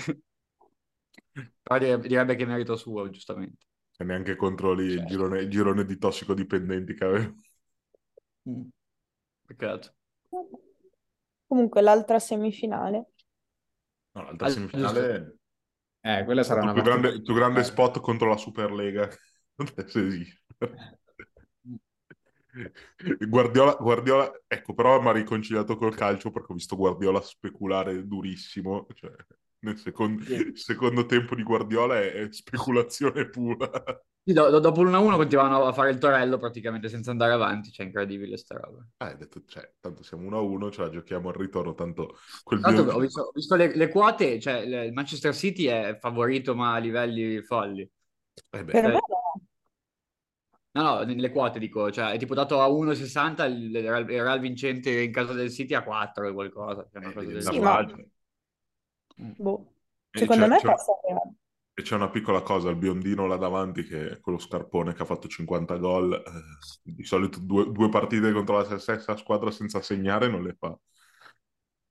Però direbbe, direbbe che è merito suo, giustamente.
E neanche contro lì il
Certo.
girone, il girone di tossicodipendenti che aveva.
Mm. Peccato.
Comunque l'altra semifinale.
No, l'altra
Ah,
semifinale
Eh, quella sarà
il più grande, il più grande spot contro la Superlega. Adesso esiste. Guardiola, Guardiola, ecco, però mi ha riconciliato col calcio perché ho visto Guardiola speculare durissimo. Cioè, nel secondo,
Sì.
secondo tempo di Guardiola è, è speculazione pura.
Sì, do- do- dopo l'1-1 continuavano a fare il torello praticamente senza andare avanti, cioè incredibile sta roba.
Ah, hai detto, cioè, tanto siamo 1-1, ce la giochiamo al ritorno, tanto quel
l'altro
bio-
ho visto, ho visto le, le quote, cioè le- il Manchester City è favorito ma a livelli folli.
Eh beh,
Per
Eh.
me no.
No, no, le quote dico, cioè è tipo dato a 1,60 il il Real, vincente in casa del City a 4 o qualcosa. cioè una
eh,
cosa del
da
Sì,
genere.
ma-
parte.
Boh. Secondo me
c'è-
passa.
E c'è una piccola cosa, il biondino là davanti, che è quello scarpone che ha fatto 50 gol, eh, di solito due, due partite contro la stessa squadra senza segnare non le fa.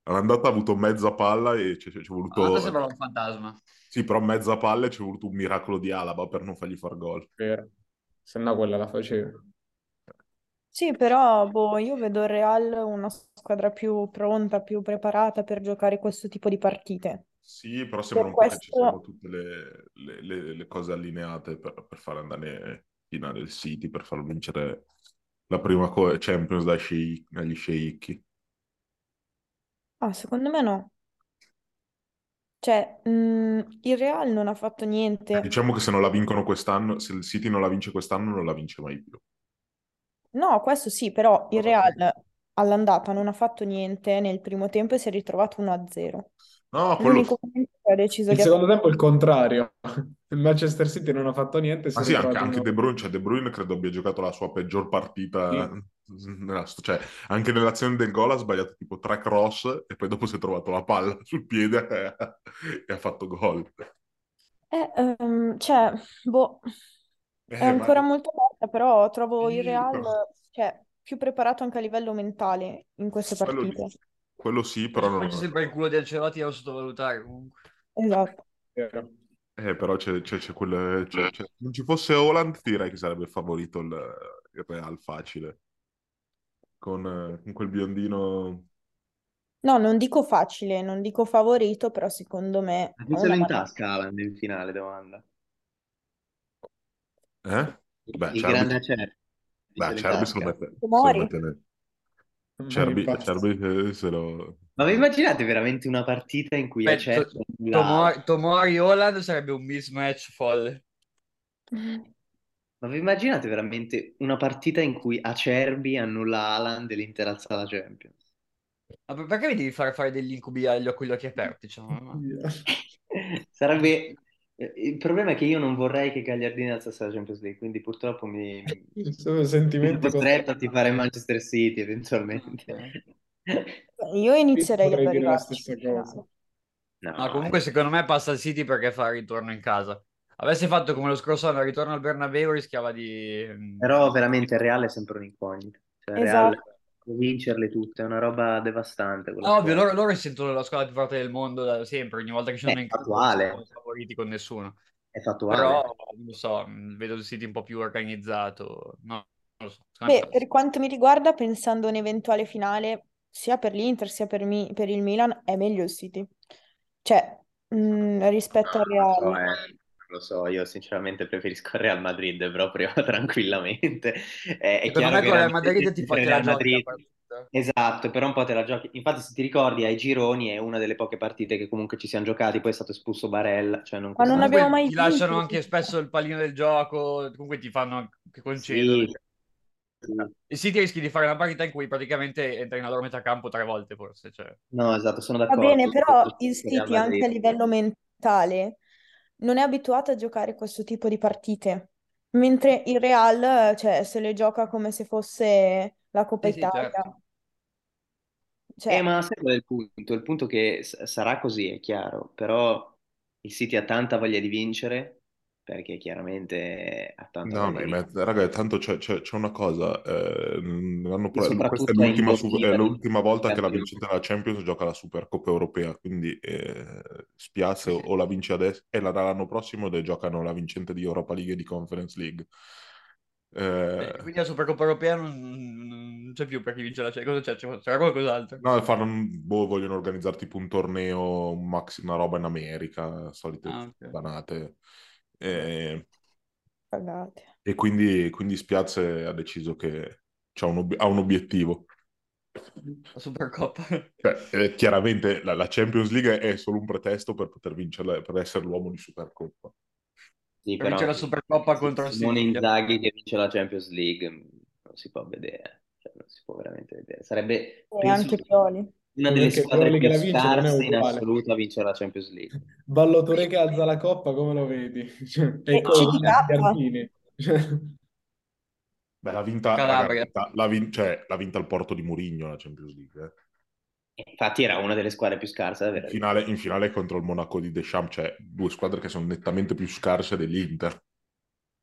All'andata ha avuto mezza palla e ci è voluto...
Allora sembra un fantasma.
Sì, però mezza palla e ci è voluto un miracolo di Alaba per non fargli far gol.
Vero. Se no quella la facevo.
Sì, però boh, io vedo il Real una squadra più pronta, più preparata per giocare questo tipo di partite.
Sì, però sembra
Per
un po' che ci siano tutte le, le- le- le cose allineate per, per far andare in finale il City, per far vincere la prima co- Champions dai dagli sceicchi.
Ah, secondo me no. Cioè, mh, il Real non ha fatto niente.
Diciamo che se non la vincono quest'anno, se il City non la vince quest'anno, non la vince mai più.
No, questo sì, però il Real all'andata non ha fatto niente nel primo tempo e si è ritrovato 1-0.
No, quello...
L'unico momento che ha deciso
Il
di
secondo tempo è il contrario. Il Manchester City non ha fatto niente.
Ma
è
sì, anche, anche De Bruyne, cioè De Bruyne credo abbia giocato la sua peggior partita. nella sto- cioè, anche nell'azione del gol ha sbagliato tipo tre cross e poi dopo si è trovato la palla sul piede e, e ha fatto gol.
Eh, ehm, cioè, boh, è
Eh, ma
ancora molto aperta, però trovo il
sì,
Real,
però-
cioè, più preparato anche a livello mentale in queste
quello,
partite.
Quello sì, però non...
c'è sempre il culo di Ancelotti da sottovalutare comunque.
Esatto.
Eh, però c'è, c'è- c'è quel... c'è- c'è- non ci fosse Holland, direi che sarebbe favorito il, il Real facile. Con, con quel biondino...
No, non dico facile, non dico favorito, però secondo me
Ma chi
una
l'ha in tasca Haaland in finale, domanda?
Eh? Beh,
Il
Cerbi,
grande Acerbi.
Beh,
l'ha in
Cerbi se lo mette, se lo mette nel- Cerbi. Cerbi, eh, se lo...
Ma vi immaginate veramente una partita in cui
Beh,
Acerbi
To- Tomori, Tomori Holland sarebbe un mismatch folle.
Ma vi immaginate veramente una partita in cui Acerbi annulla Haaland e l'Inter alza la Champions?
Ma per- perché mi devi fare fare degli incubi agli occhi, gli occhi aperti? Cioè, ma-
Sarebbe... eh, Il problema è che io non vorrei che Gagliardini alzasse la Champions League, quindi purtroppo mi
Sono
sono
sentimenti
costretto a tifare Manchester City eventualmente.
Io inizierei
Potrei dire la
arrivarci.
No,
Ma comunque secondo me passa il City perché fa il ritorno in casa. Avesse fatto come lo scorso anno il ritorno al Bernabeu rischiava di...
però veramente il Real è sempre un'incognita. Cioè, Real
Esatto.
può vincerle tutte, è una roba devastante
Ah, Ovvio, loro, loro si sentono la squadra più forte del mondo da sempre, ogni volta che scendono in campo non sono favoriti con nessuno.
è fattuale.
Però, non lo so, mh, vedo il City un po' più organizzato. No, non lo so,
Beh, per quanto mi riguarda, pensando a un'eventuale finale, sia per l'Inter sia per, mi- per il Milan, è meglio il City. Cioè, mh, rispetto
No,
al
lo so,
Real.
eh. Lo so, io sinceramente preferisco il Real Madrid proprio tranquillamente. È, è
Secondo
chiaro
me
che
con
il
Real Madrid ti
è
fa
il
te la
Madrid. Esatto, però un po' te la giochi. Infatti, se ti ricordi, ai gironi è una delle poche partite che comunque ci siamo giocati, poi è stato espulso Barella, cioè non
Ma non abbiamo mai
ti lasciano
vinto.
anche spesso il pallino del gioco, comunque ti fanno anche concedono.
Sì, sì.
Il City rischi di fare una partita in cui praticamente entri nella loro metà campo tre volte forse. Cioè.
No, esatto, sono
Va
d'accordo.
bene,
Io
però il City anche a livello mentale non è abituato a giocare questo tipo di partite, mentre il Real, cioè, se le gioca come se fosse la Coppa
Sì, sì, certo.
Italia.
Eh,
Cioè,
ma sai qual è il punto? Il punto è che s- sarà così, è chiaro, però il City ha tanta voglia di vincere, perché chiaramente ha tanta
No, ma mezzo- raga, tanto c'è c'è- c'è una cosa, eh, l'anno
E
pro- questa è l'ultima su- è l'ultima volta che la vincente della Champions gioca la Supercoppa Europea, quindi eh, spiace o, o la vince adesso e la l'anno prossimo le giocano la vincente di Europa League e di Conference League.
E
Eh,
quindi la Supercoppa Europea non, non- c'è più per chi vince la Champions. Cosa c'è? C'è- C'era qualcos'altro?
no, un- boh, vogliono organizzare tipo un torneo, un maxi- una roba in America, solite
Ah, ok.
banate. Eh,
cagate.
e quindi, quindi Spiaz ha deciso che c'ha un ob- ha un obiettivo.
La Supercoppa.
Cioè, eh, chiaramente la, la Champions League è solo un pretesto per poter vincerla, per essere l'uomo di Supercoppa.
Sì,
Per vincere
però
la Supercoppa contro il
Simone. Inzaghi che vince la Champions League mm, non si può vedere, cioè, non si può veramente vedere. Sarebbe,
E
penso,
anche Pioli.
Una delle
anche
squadre più scarse in
uguale.
assoluto a vincere la Champions League.
Ballottore che alza la coppa, come lo vedi? Cioè,
E.
Cioè,
Beh, l'ha vinta,
Calabria.
vinta, l'ha vin- cioè, l'ha vinta il Porto di Mourinho la Champions League. eh.
Infatti era una delle squadre più scarse
In
avere.
finale, in finale contro il Monaco di Deschamps, cioè due squadre che sono nettamente più scarse dell'Inter.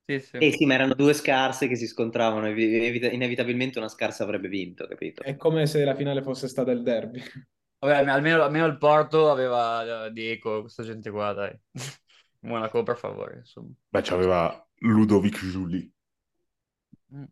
Sì, sì.
Eh sì, ma erano due scarse che si scontravano, evi- evita- inevitabilmente una scarsa avrebbe vinto, capito?
è come se la finale fosse stata il derby.
Vabbè, almeno, almeno il Porto aveva eh, Deco, questa gente qua, dai. Monaco, per favore, insomma.
Beh, c'aveva Ludovic Giuli.
Mm.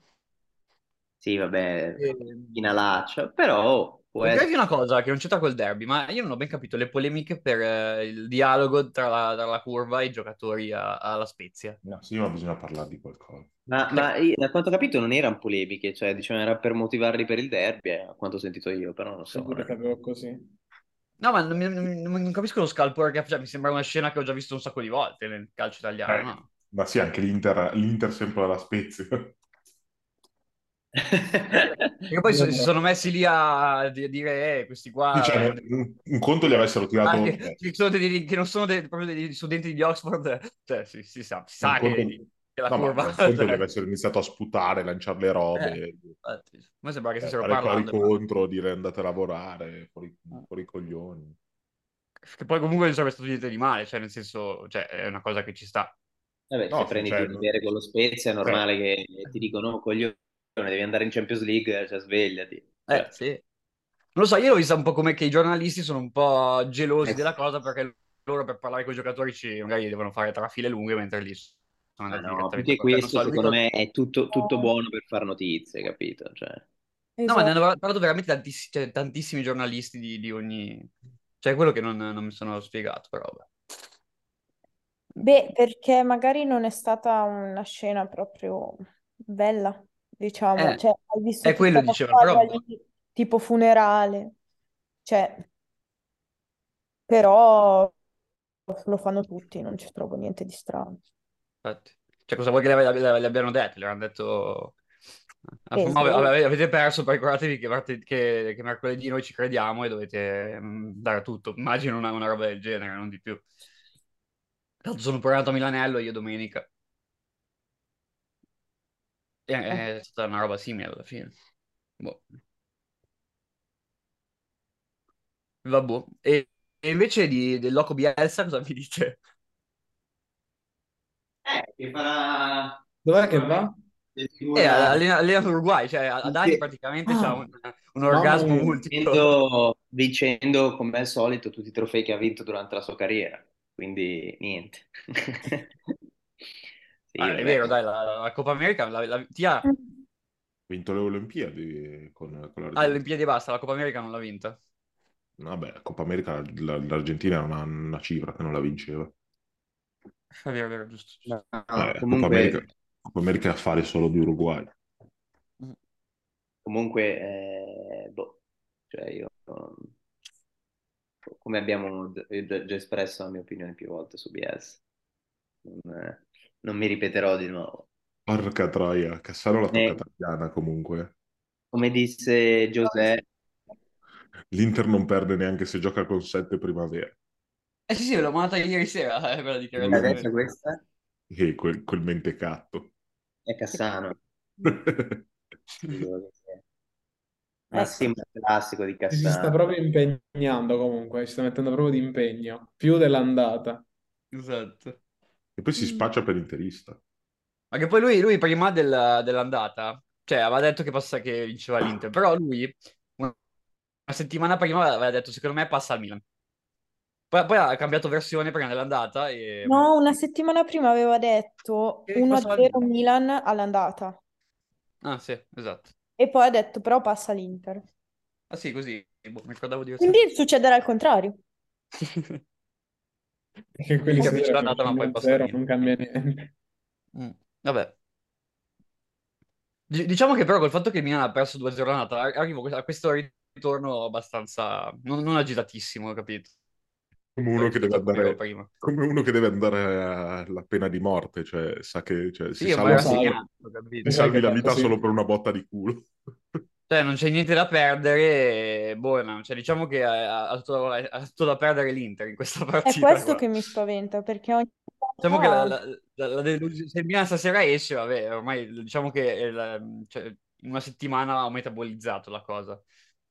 Sì, vabbè,
E-
finalaccia, però può
Voglio
essere...
dirvi una cosa che non c'entra col derby, ma io non ho ben capito le polemiche per eh, il dialogo tra la, tra la curva e i giocatori a- alla Spezia.
No, sì, ma bisogna parlare di qualcosa.
Ma, ma io, da quanto ho capito non erano polemiche, cioè dicevano era per motivarli per il derby, eh, a quanto ho sentito io, però non lo so.
Sicuro
eh.
che avevo così.
No, ma non, non- non capisco lo scalpore che cioè, mi sembra una scena che ho già visto un sacco di volte nel calcio italiano,
Eh,
no?
ma sì, anche l'Inter, l'Inter sempre alla Spezia.
Perché poi si sono messi lì a di- dire, eh, questi qua...
Cioè, un, un conto gli avessero tirato...
Ah,
eh,
che, che sono dei- che non sono dei- proprio degli studenti di Oxford, cioè si, si sa, si sa
conto-
che, che la
no, ma
curva...
un conto gli avessero iniziato a sputare, lanciare le robe,
eh, infatti, a me sembra che
eh,
stessero
fare cori
parlando. ma-
contro, dire andate a lavorare, fuori, fuori i coglioni.
che poi comunque non sarebbe stato niente di male, cioè nel senso, cioè, è una cosa che ci sta.
Vabbè,
No,
se prendi
cioè,
il bere con lo Spezia è normale che ti dicono, "Oh, coglione, devi andare in Champions League, cioè svegliati.
Eh,
Cioè,
sì. Non lo so, io l'ho vista un po' come che i giornalisti sono un po' gelosi
Eh,
della cosa perché loro per parlare con i giocatori ci, magari dedevono fare trafile lunghe mentre lì sono
Ah,
andati
no, più che questo,
so,
secondo me è tutto, tutto buono per far notizie, capito? Cioè,
No, ma ne
Esatto.
hanno parlato veramente tantiss- cioè, tantissimi giornalisti di, di ogni... Cioè, quello che non, non mi sono spiegato, però vabbè.
Beh, perché magari non è stata una scena proprio bella, diciamo.
Eh,
Cioè, hai
è quello
tutta la
diceva, però...
squadra lì, tipo funerale. Cioè, però lo fanno tutti, non ci trovo niente di strano.
Infatti. Cioè, cosa vuoi che le, le- le abbiano detto? Le hanno detto... Ah,
Eh,
ave-
sì.
ave- avete perso, poi ricordatevi che, marte- che- che mercoledì noi ci crediamo e dovete mm, dare tutto. Immagino una, una roba del genere, non di più. Tanto sono programmato a Milanello io domenica. E-
Eh.
È stata una roba simile alla fine. Boh. Vabbè. E, e invece di, del Loco Bielsa cosa mi dite?
eh, che farà
Dov'è che va?
Eh, allena, allena l'Uruguay, cioè ad anni praticamente c'ha
Ah.
un, un orgasmo
mia.
multiplo.
vincendo, vincendo come al solito tutti i trofei che ha vinto durante la sua carriera. Quindi niente. Sì,
Ah, è
vabbè.
vero, dai, la, la Coppa America la, la- ti ha...
Vinto le Olimpiadi con, con
Ah,
l'Argentina.
le Olimpiadi basta, la Coppa America non l'ha vinta.
Vabbè, la Coppa America la- l'Argentina è una, una cifra che non la vinceva.
È vero, è vero, giusto. giusto.
No,
Coppa
comunque,
America, Coppa America è affare solo di Uruguay.
comunque eh, boh, cioè io, um, come abbiamo già espresso la mia opinione più volte su BS, non, eh, non mi ripeterò di nuovo.
Porca troia, Cassano la
Eh.
tocca italiana comunque.
Come disse Giuseppe,
L'Inter non perde neanche se gioca con sette primavera.
Eh sì, sì, l'ho mandata ieri sera, eh, quella di
Non
adesso questa
E quel, quel mentecatto.
è Cassano.
Chiaramente.
Dico che sia. Ma sì, un classico di
Si sta
Cassano.
proprio impegnando comunque, si sta mettendo proprio di impegno, più dell'andata.
Esatto.
E poi si spaccia per interista.
Ma che poi lui, lui prima del- dell'andata, cioè aveva detto che, passa, che vinceva l'Inter, però lui una settimana prima aveva detto secondo me passa al Milan. Poi, poi ha cambiato versione prima dell'andata e...
No, una settimana prima aveva detto
Che passava al
1-0 Milan all'andata
Ah sì, esatto.
e poi ha detto però passa l'Inter.
Ah sì, così, boh, mi ricordavo di
Quindi succederà il contrario.
Perché quelli
Che
si
vince
dicono
l'andata, ma poi passa
zero
via.
non cambia niente.
Mm, Vabbè. Di- Diciamo che però col fatto che il Milan ha perso 2-0 l'andata, ar- arrivo a questo ritorno abbastanza... non, non agitatissimo, capito?
Come uno che deve
Rispetto a come ero
andare,
prima.
come uno che deve andare alla pena di morte, cioè sa che cioè, si
Sì,
salva ti salvi la
Perché
vita
sì.
solo per una botta di culo.
Cioè, non c'è niente da perdere, no, cioè, diciamo che ha, ha tutto, ha tutto da perdere l'Inter in questa
È
partita
questo
qua.
che mi spaventa perché ogni
Diciamo che la, la- la- la delusione, se il Milan stasera esce, vabbè, ormai diciamo che è la- cioè, in una settimana ho metabolizzato la cosa.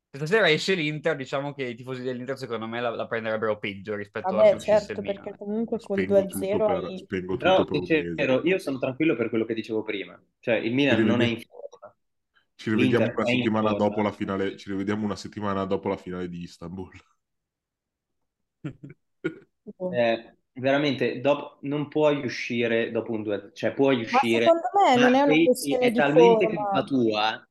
Se stasera esce l'Inter, diciamo che i tifosi dell'Inter secondo me la, la prenderebbero peggio rispetto a se
Vabbè, certo, perché
Milan.
comunque col
Spengo tutto
2-0
per,
hai...
spengo tutto
Però,
per mese.
io sono tranquillo per quello che dicevo prima. Cioè, il Milan non è in forma.
Ci rivediamo una settimana
forma.
dopo la finale, ci rivediamo una settimana dopo la finale di Istanbul.
Eh, veramente, dopo, non puoi uscire dopo un 2 cioè puoi
Ma
uscire,
secondo me non
ma
è una questione
è
di
talmente
forma.
colpa tua,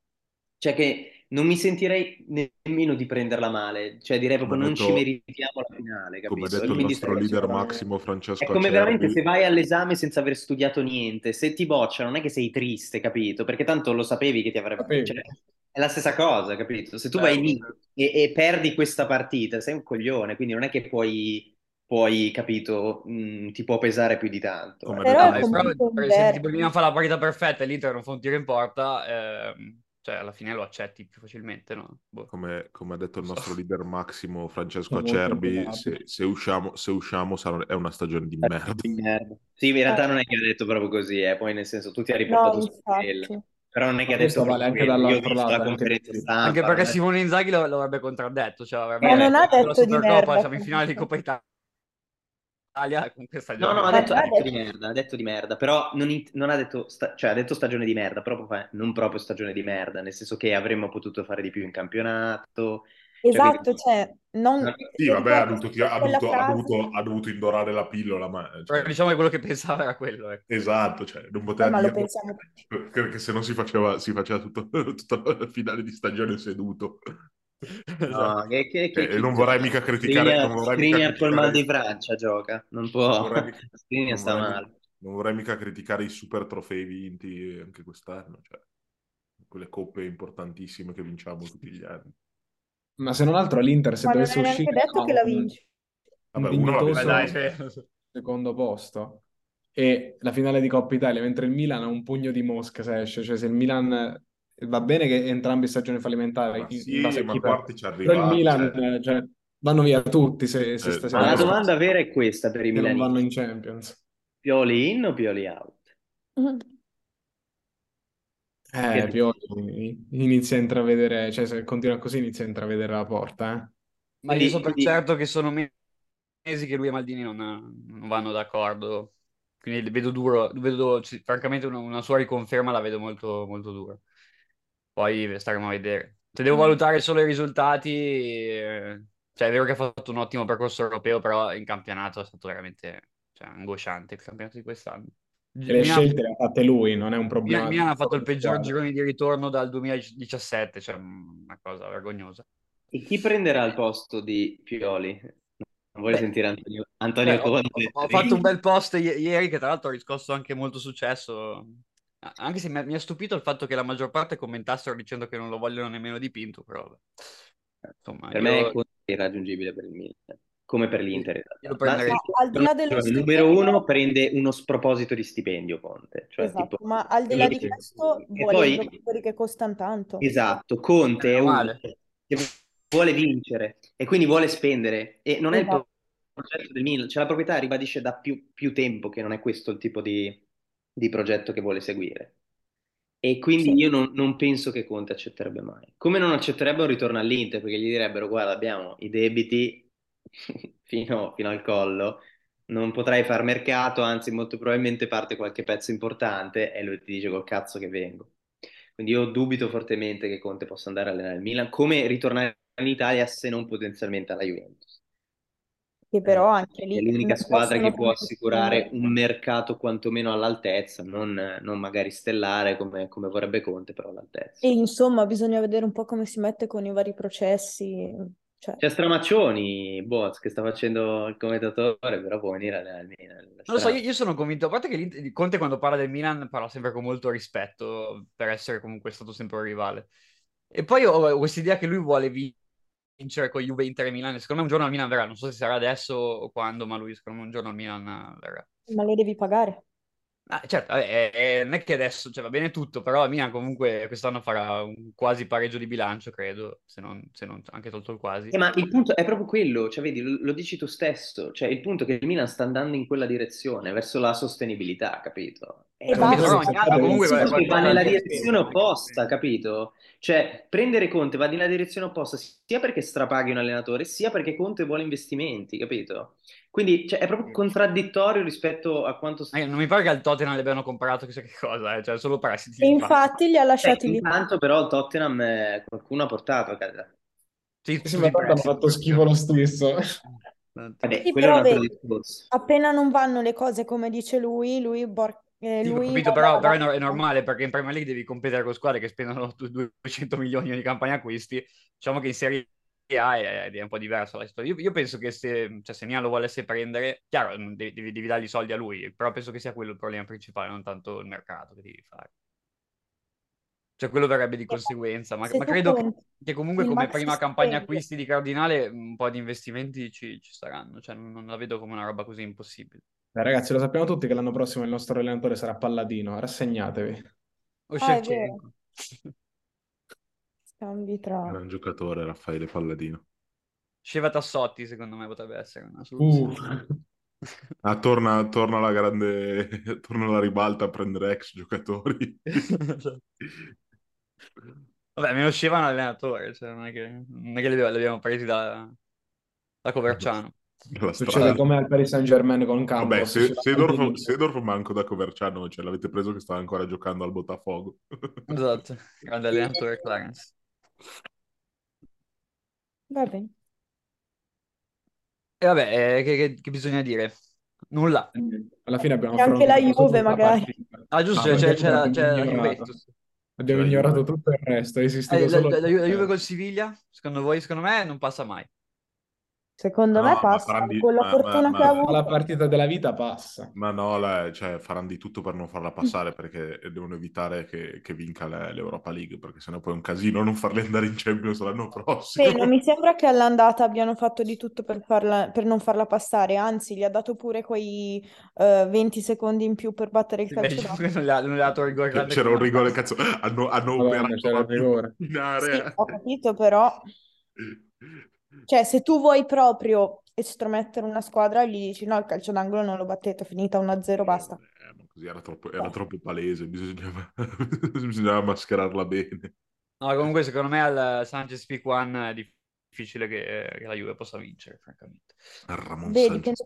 cioè che non mi sentirei nemmeno di prenderla male, cioè direi
Come
proprio
ha
non ci
detto,
meritiamo la finale,
come ha
capito?
Detto il nostro leader Massimo
È
Francesco
come veramente se
Acerbi,
vai all'esame senza aver studiato niente, se ti boccia non è che sei triste, capito? Perché tanto lo sapevi che ti avrebbe... Cioè, è la stessa cosa, capito? Se tu vai lì e, e perdi questa partita, sei un coglione, quindi non è che puoi, puoi capito, mh, ti può pesare più di tanto.
Come
ecco.
Però è
il
però, per- se tipo il
derby.
Milan fa la partita perfetta e l'Inter non fa un tiro in porta, ehm, cioè alla fine lo accetti più facilmente, no? Boh.
come, come ha detto il
Non so.
nostro leader Massimo Francesco Acerbi, se, se usciamo, se usciamo sarà- è una stagione di merda.
Di merda. Sì, in realtà non è che ha detto proprio così, eh, poi nel senso tu ti hai
No,
riportato su quella.
infatti.
Però non è che ha detto
vale anche
quello.
Dall'altro lato,
la
anche
conferenza
qui.
stampa.
Anche perché Simone Inzaghi lo, lo avrebbe contraddetto, cioè avrebbe
Ma non ha
detto,
detto di
Supercoppa,
merda,
siamo in finale di Coppa Italia con questa
No, no, ha detto, ha detto di merda, ha detto di merda, però non, in- non ha detto, sta- cioè ha detto stagione di merda, però proprio- non proprio stagione di merda, nel senso che avremmo potuto fare di più in campionato. cioè,
Esatto, cioè, non...
No,
Sì, vabbè, ha dovuto, ha dovuto- ha dovuto- ha dovuto indorare la pillola, ma...
Però
cioè,
diciamo che quello che pensava era quello. ecco.
esatto, cioè, non
eh,
poteva
ma lo tutti.
perché se no si faceva, si faceva tutto, tutta la finale di stagione seduto.
No, che, che, che,
Eh,
che-
non vorrei mica criticare,
Skriniar-
non vorrei mica
Skriniar col mal di Francia gioca, non
non
può.
vorrei mica-
Skriniar
non
sta
vorrei
male.
mica- non vorrei mica criticare i super trofei vinti anche quest'anno, cioè, quelle coppe importantissime che vinciamo tutti gli anni.
Ma se non altro l'Inter, se
Ma non
dovesse
neanche
uscire
detto
da
che la vinci.
un
Vabbè,
dignitoso
dai, cioè,
secondo posto e la finale di Coppa Italia, mentre il Milan ha un pugno di mosche se esce, cioè se il Milan va bene che entrambi stagioni fallimentari
Ma sì, ma
chi
ci
però il
arriva,
Milan
cioè,
eh, cioè, vanno via tutti se, se
Eh,
stasera
Ma la domanda vera è questa per i
non vanno in Champions.
Pioli in o Pioli out?
Eh,
Che-
Pioli inizia a intravedere, cioè se continua così inizia a intravedere la porta, eh.
Ma io
Quindi-
so per certo che sono mesi che lui e Maldini non, non vanno d'accordo. Quindi vedo duro, vedo, francamente una, una sua riconferma la vedo molto, molto dura. Poi staremo a vedere. Se devo valutare solo i risultati, eh, cioè è vero che ha fatto un ottimo percorso europeo, però in campionato è stato veramente cioè, angosciante il campionato di quest'anno.
E le
Milan-
scelte le ha fatte lui, non è un problema.
Milan, ha fatto il peggior girone di ritorno dal 2017, cioè una cosa vergognosa.
E chi prenderà il posto di Pioli? Non voglio
Beh,
sentire Antonio, Antonio
Beh, ho, ho fatto un bel post i- ieri che tra l'altro ha riscosso anche molto successo, anche se mi, ha stupito il fatto che la maggior parte commentassero dicendo che non lo vogliono nemmeno dipinto, però vabbè. insomma,
Per
io,
me è irraggiungibile per il Milan, come per l'Inter. Ma
prenderei.
Ma al di là dello
cioè,
stipendio-
numero uno prende uno sproposito di stipendio Conte. Cioè,
Esatto,
tipo-
ma al di là di questo vuole
poi-
giocatori che costano tanto.
Esatto, Conte è
Meno
uno che vuole vincere e quindi vuole spendere e non è il
Esatto.
progetto del Milan, cioè la proprietà ribadisce da più, più tempo che non è questo il tipo di, di progetto che vuole seguire. E quindi
Sì.
io non, non penso che Conte accetterebbe mai. Come non accetterebbe un ritorno all'Inter, perché gli direbbero, guarda, abbiamo i debiti fino, fino al collo, non potrai far mercato, anzi molto probabilmente parte qualche pezzo importante e lui ti dice col cazzo che vengo. Quindi io dubito fortemente che Conte possa andare a allenare il Milan, come ritornare in Italia se non potenzialmente alla Juventus.
Che però anche
È
lì
l'unica
non
squadra che può assicurare un mercato quantomeno all'altezza, non, non magari stellare come, come vorrebbe Conte, però all'altezza.
E insomma, bisogna vedere un po' come si mette con i vari processi. Cioè,
C'è Stramaccioni, Boz, che sta facendo il commentatore, però può venire al Milan.
Non lo so, io, io sono convinto, a parte che Conte quando parla del Milan parla sempre con molto rispetto per essere comunque stato sempre un rivale. E poi ho questa idea che lui vuole vincere con Juve, Inter e Milan. Secondo me un giorno al Milan verrà, non so se sarà adesso o quando, ma lui secondo me un giorno al Milan verrà.
ma lo devi pagare.
Ah, certo, eh, eh, non è che adesso, cioè, va bene tutto, però il Milan comunque quest'anno farà un quasi pareggio di bilancio, credo, se non, se non anche tolto il quasi.
Eh, ma il punto è proprio quello, cioè vedi, lo, lo dici tu stesso, cioè il punto è che il Milan sta andando in quella direzione, verso la sostenibilità, capito?
E
Eh,
basta.
però comunque
Conte
qualcosa
va nella direzione opposta, capito? Cioè, prendere Conte va nella direzione opposta sia perché strapaghi un allenatore, sia perché Conte vuole investimenti, capito? Quindi cioè, è proprio contraddittorio rispetto a quanto...
Eh, non mi pare che al Tottenham le abbiano comprato chissà che cosa, eh, cioè solo prestiti.
E infatti li ha
Eh,
lasciati lì.
intanto però il Tottenham eh, qualcuno ha portato a casa.
Sì,
Sì, ma
prestito.
fatto schifo lo stesso.
Vabbè,
Sì,
quello è un
però
altro
vedi,
discorso.
appena non vanno le cose come dice lui, lui, bor- eh,
Sì, ho
lui
capito, però, però è, no- è normale perché in Premier League devi competere con squadre che spendono du- 200 milioni di campagna acquisti. Diciamo che in Serie A è, è un po' diversa la situazione. Io, io penso che se, cioè, se Milan lo volesse prendere, chiaro, devi, devi, devi dargli soldi a lui, però penso che sia quello il problema principale, non tanto il mercato che devi fare. Cioè, quello verrebbe di conseguenza, ma, ma credo che,
conti
che comunque come prima campagna acquisti di Cardinale un po' di investimenti ci, ci saranno, cioè non, non la vedo come una roba così impossibile.
Eh, ragazzi, lo sappiamo tutti che l'anno prossimo il nostro allenatore sarà Palladino, rassegnatevi.
O
Ah, è scambi tra...
Gran giocatore Raffaele Palladino.
Sheva Tassotti, secondo me, potrebbe essere una soluzione.
Uh,
Ah, torna, torna la grande, torna la ribalta a prendere ex giocatori.
Vabbè, mi uscivano l'allenatore, cioè non è che, non è che li abbiamo, li abbiamo presi da, da Coverciano.
La
Succede
strada.
come al Paris Saint-Germain con
Vabbè,
Campos.
Se-
ci sono
Sedorf, manco da Coverciano, cioè l'avete preso che stava ancora giocando al Botafogo.
Esatto, grande allenatore Clarence.
Va bene.
E vabbè, eh, che, che- che bisogna dire? Nulla.
Alla fine abbiamo
E anche la Juve, magari.
partita.
Ah, giusto,
Ah,
c'è, c'è, la,
abbiamo
c'è la
ignorato.
Juventus.
Abbiamo ignorato tutto il resto, è esistito
Eh, la,
solo...
la- la la Juve col Siviglia, secondo voi, secondo me, non passa mai.
Secondo
No,
me passa
di-
con la
ma-
fortuna
ma-
che ha avuto.
la partita della vita passa.
Ma no, la- cioè, faranno di tutto per non farla passare perché devono evitare che, che vinca le- l'Europa League, perché sennò poi è un casino non farli andare in Champions l'anno prossimo.
Sì, non mi sembra che all'andata abbiano fatto di tutto per farla- per non farla passare, anzi, gli ha dato pure quei eh, 20 secondi in più per battere il calcio d'angolo.
non gli ha, non gli ha dato il rigore grande
C'era un rigore, cazzo, hanno, hanno
Madonna,
operato
c'era
la
il rigore.
in
Sì,
area.
ho capito, però, cioè, se tu vuoi proprio estromettere una squadra, gli dici no, il calcio d'angolo non lo battete, finita 1-0, basta.
Eh, ma così era troppo, era troppo palese, bisognava, bisognava mascherarla bene.
No, comunque, secondo me al Sanchez Peak One è difficile che, che la Juve possa vincere, francamente.
Ramon
Beh,
Sanchez.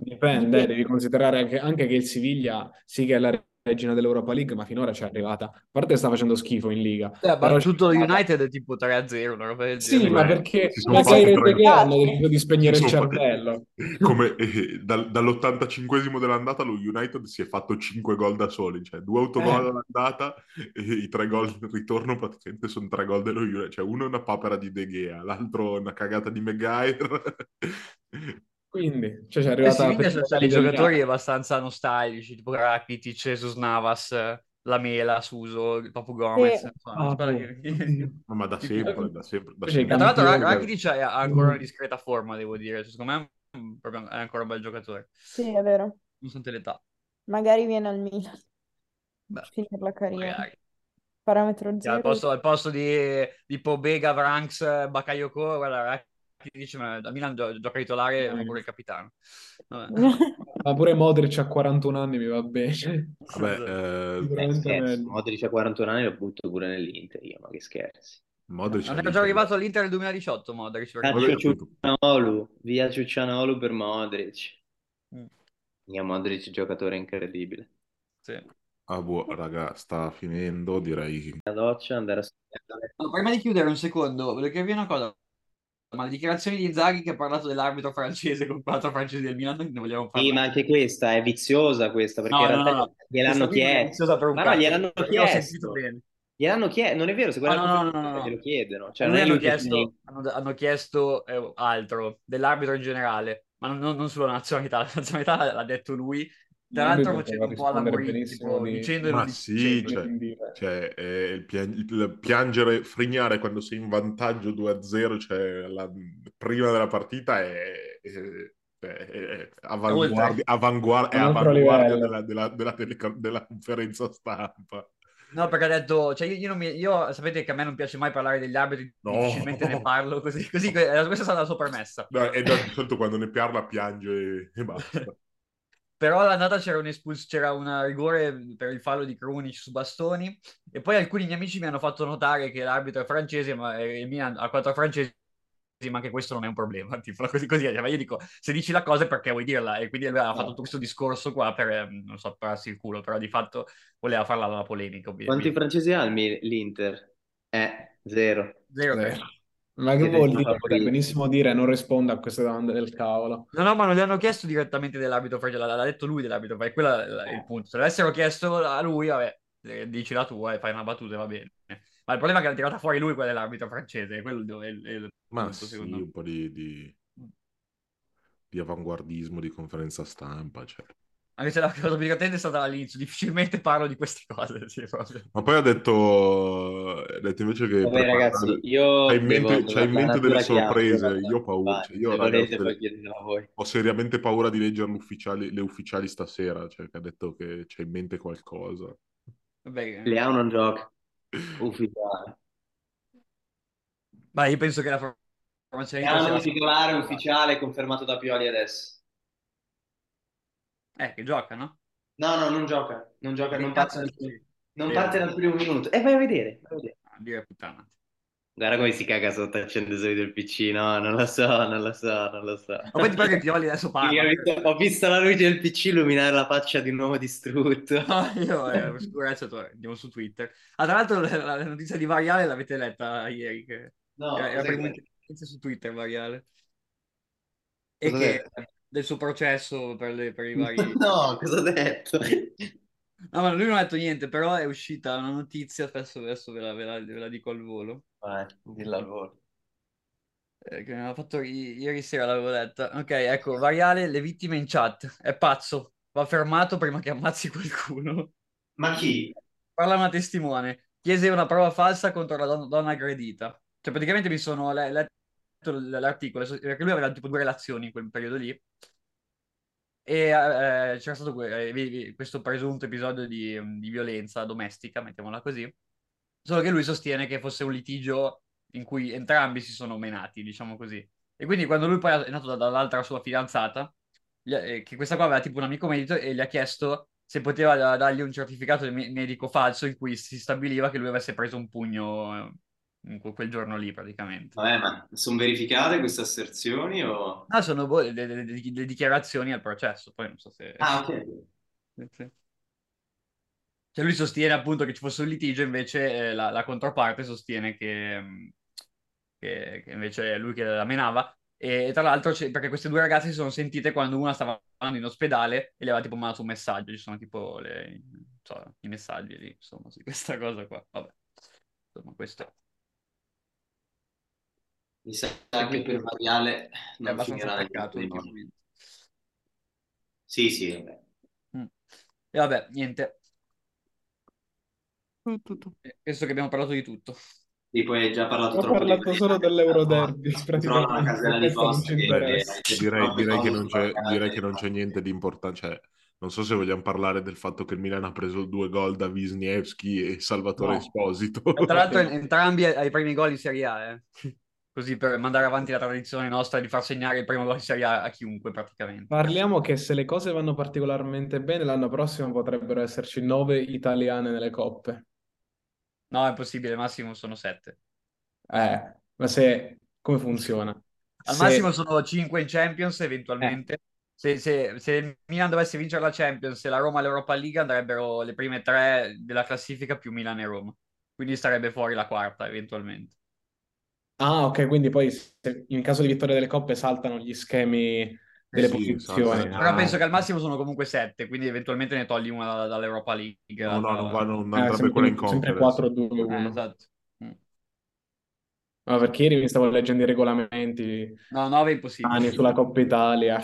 Dipende
devi considerare anche, anche che il Siviglia sì che è la regina dell'Europa League, ma finora ci è arrivata. A parte che sta facendo schifo in Liga.
Eh, ha battuto United è tipo 3-0, una roba del
Sì,
genere.
ma perché la rete che hanno deciso di spegnere il cervello.
Come eh, dal- dall'85esimo dell'andata lo United si è fatto 5 gol da soli, cioè due autogol
Eh.
all'andata e i tre gol del ritorno praticamente sono tre gol dello United, cioè uno è una papera di De Gea, l'altro è una cagata di Maguire.
Quindi, cioè, c'è
Eh,
arrivata la peggiore
c'ha dei
del
giocatori
gara.
abbastanza nostalgici, tipo Rakitic, Jesus Navas, Lamela, Suso, il Papu Gomez.
Sì.
insomma,
Ah,
che-
ma da sempre, da sempre. Da
i
Tra
sempre.
l'altro Rakitic ha ancora una discreta forma, devo dire. Cioè, secondo me è ancora un bel giocatore,
Sì, è vero.
nonostante l'età.
Magari viene al Milan,
Beh,
finire la carriera.
magari.
Parametro
Al
zero.
posto, al posto di, di Pobega, Vranks, Bakayoko, guarda, Rakitic ma da Milan gio- gioca titolare e pure il capitano.
Ma pure Modric a 41 anni mi va bene.
Vabbè, eh.
Modric a 41 anni lo butto pure nell'Inter, io, ma che scherzi.
Modric
Non era già arrivato all'Inter nel 2018, Modric. perché-
vinto-
Ciucianolu, via Ciucianolu per Modric.
Mm,
Mia Modric giocatore incredibile.
sì.
Ah, boh, raga, sta finendo, direi.
La doccia, andare a.
No, prima di chiudere un secondo, voglio chiedervi una cosa. Ma le dichiarazioni di Inzaghi che ha parlato dell'arbitro francese con quattro francesi del Milan, ne vogliamo
Sì,
parlare?
ma anche questa è viziosa questa, perché
No,
in realtà
no, no.
gliel'hanno chiesto. Ma no, gliel'hanno chiesto. Gliel'hanno chiesto, non è vero, se guardi
Ah, no, no, no, no, no.
glielo chiedono. Cioè,
Non
non
hanno chiesto, hanno, hanno chiesto eh, altro, dell'arbitro in generale, ma non, non- sulla nazionalità. La nazionalità l'ha detto lui, tra l'altro facendo un po' alla
rispondere
tipo
di-
dicendo e non
Ma sì, cioè, cioè, eh, il, pia- il piangere, frignare quando sei in vantaggio 2-0, cioè la- prima della partita è, è- è- è avanguardia, è
altro
avanguardia
livello.
della, della- della teleco- della conferenza stampa.
No, perché ha detto, cioè io, io non mi, io sapete che a me non piace mai parlare degli arbitri,
No.
difficilmente ne parlo così, così que- questa è stata la sua premessa.
No, e da- di solito quando ne parla piange e, e basta.
Però all'andata c'era un, espuls- c'era un rigore per il fallo di Krunic su Bastoni e poi alcuni miei amici mi hanno fatto notare che l'arbitro è francese, ma eh, il Milan ha quattro francesi, ma anche questo non è un problema. Tipo, così, così, cioè, ma io dico, se dici la cosa è perché vuoi dirla e quindi aveva fatto tutto questo discorso qua per, eh, non so, pararsi il culo, però di fatto voleva farla la polemica,
Quanti
ovviamente.
francesi ha l'Inter? Eh, zero.
Zero,
Eh,
tre.
Ma che vuol dire? Potrei benissimo dire non risponda a queste domande del cavolo.
No, no, ma non gli hanno chiesto direttamente dell'arbitro francese, l'ha l'ha detto lui dell'arbitro francese, quello è il punto. Se l'avessero chiesto a lui, vabbè, eh, dici la tua e fai una battuta e va bene. Ma il problema è che l'ha tirata fuori lui, quella dell'arbitro francese, quello è il, è il
Ma
punto,
sì,
secondo me.
un po' di, di- di avanguardismo di conferenza stampa. Cioè.
Anche se la cosa più divertente è stata all'inizio, difficilmente parlo di queste cose. sì.
Ma poi ha detto, ha detto invece che
Vabbè, ragazzi, io
c'hai in mente, c'hai in mente delle sorprese. Io ho paura.
vai,
cioè, io,
se
raga,
volete,
ho, seriamente paura di leggere le ufficiali stasera. Cioè, che ha detto che c'è in mente qualcosa.
Vabbè,
Leao non gioca. Ufficiale.
ma io penso che la
È un
c'era-
titolare ufficiale confermato da Pioli adesso.
Eh, che gioca, no?
No, no, non gioca, non gioca, non parte,
dici?
non parte dal primo minuto. E vai a vedere, vai a vedere.
Ah, dire puttana.
Guarda come si caga sotto accende subito il PC, no, non lo so, non lo so, non lo so.
Ma poi ti pare che Pioli adesso parla?
Ho visto, ho visto la luce del PC illuminare la faccia di un uomo distrutto.
No, io eh, per sicurezza andiamo su Twitter. Ah, tra l'altro la, la notizia di Variale l'avete letta ieri, che
No,
era, era
che-
notizia su Twitter Variale. E
Cosa
che
detto?
Del suo processo per, le- per i vari...
No, cosa ho detto?
No, ma lui non ha detto niente, però è uscita una notizia, adesso, adesso ve, la, ve la- ve la dico al volo,
Vai, al volo.
eh, che mi ha fatto i- ieri sera, l'avevo letta. Ok, ecco, Variale, le vittime in chat. È pazzo, va fermato prima che ammazzi qualcuno.
Ma chi?
Parla una testimone. Chiese una prova falsa contro la don- donna aggredita. Cioè, praticamente mi sono le- letto l'articolo, perché lui aveva tipo due relazioni in quel periodo lì. E eh, c'era stato eh, questo presunto episodio di, di violenza domestica, mettiamola così. Solo che lui sostiene che fosse un litigio in cui entrambi si sono menati, diciamo così. E quindi quando lui poi è nato da- dall'altra sua fidanzata, eh, che questa qua aveva tipo un amico medico e gli ha chiesto se poteva da- dargli un certificato di me- medico falso in cui si stabiliva che lui avesse preso un pugno eh, quel giorno lì praticamente.
Vabbè, ma sono verificate queste asserzioni o...
Ah, sono boh, le, le- le- dichiarazioni al processo, poi non so se...
Ah, ok.
Sì. Cioè lui sostiene appunto che ci fosse un litigio, invece eh, la, la controparte sostiene che, mh, che, che invece è lui che la menava. E tra l'altro, perché queste due ragazze si sono sentite quando una stava andando in ospedale e le aveva tipo mandato un messaggio. Ci sono tipo le- so, i messaggi lì, insomma, su questa cosa qua. Vabbè, insomma, questo è
Mi sa che per Variale non finirà
attaccato ultimamente.
Sì, sì, vabbè.
Mm. E vabbè, niente. Eh, Penso che abbiamo parlato di tutto.
Sì, poi hai già parlato
Ho
troppo
parlato
di
solo dell'Euroderby, praticamente.
casella di posta che.
Direi, direi che non c'è, direi che non c'è niente di importante. Cioè, non so se vogliamo parlare del fatto che il Milan ha preso due gol da Wisniewski e Salvatore
No.
Esposito.
Tra l'altro entrambi ai ai primi gol in Serie A, eh. Così per mandare avanti la tradizione nostra di far segnare il primo gol in Serie A a chiunque praticamente.
Parliamo che se le cose vanno particolarmente bene, l'anno prossimo potrebbero esserci nove italiane nelle coppe.
No, è possibile, massimo sono sette.
Eh, ma se... come funziona?
Al
Se-
massimo sono cinque in Champions eventualmente. Se, se- se il Milan dovesse vincere la Champions e la Roma l'Europa League andrebbero le prime tre della classifica più Milan e Roma. Quindi sarebbe fuori la quarta eventualmente.
Ah, ok, quindi poi se- in caso di vittoria delle coppe saltano gli schemi delle
sì,
posizioni.
saltano.
Però
Ah,
penso che al massimo sono comunque sette, quindi eventualmente ne togli una da- dall'Europa League.
No, no, non, va, non
eh,
andrebbe
sempre,
quella in
sempre
conference.
4-2-1.
Eh, esatto. Mm.
No, perché ieri mi stavo leggendo i regolamenti
No, nove è impossibile.
anni sulla Coppa Italia.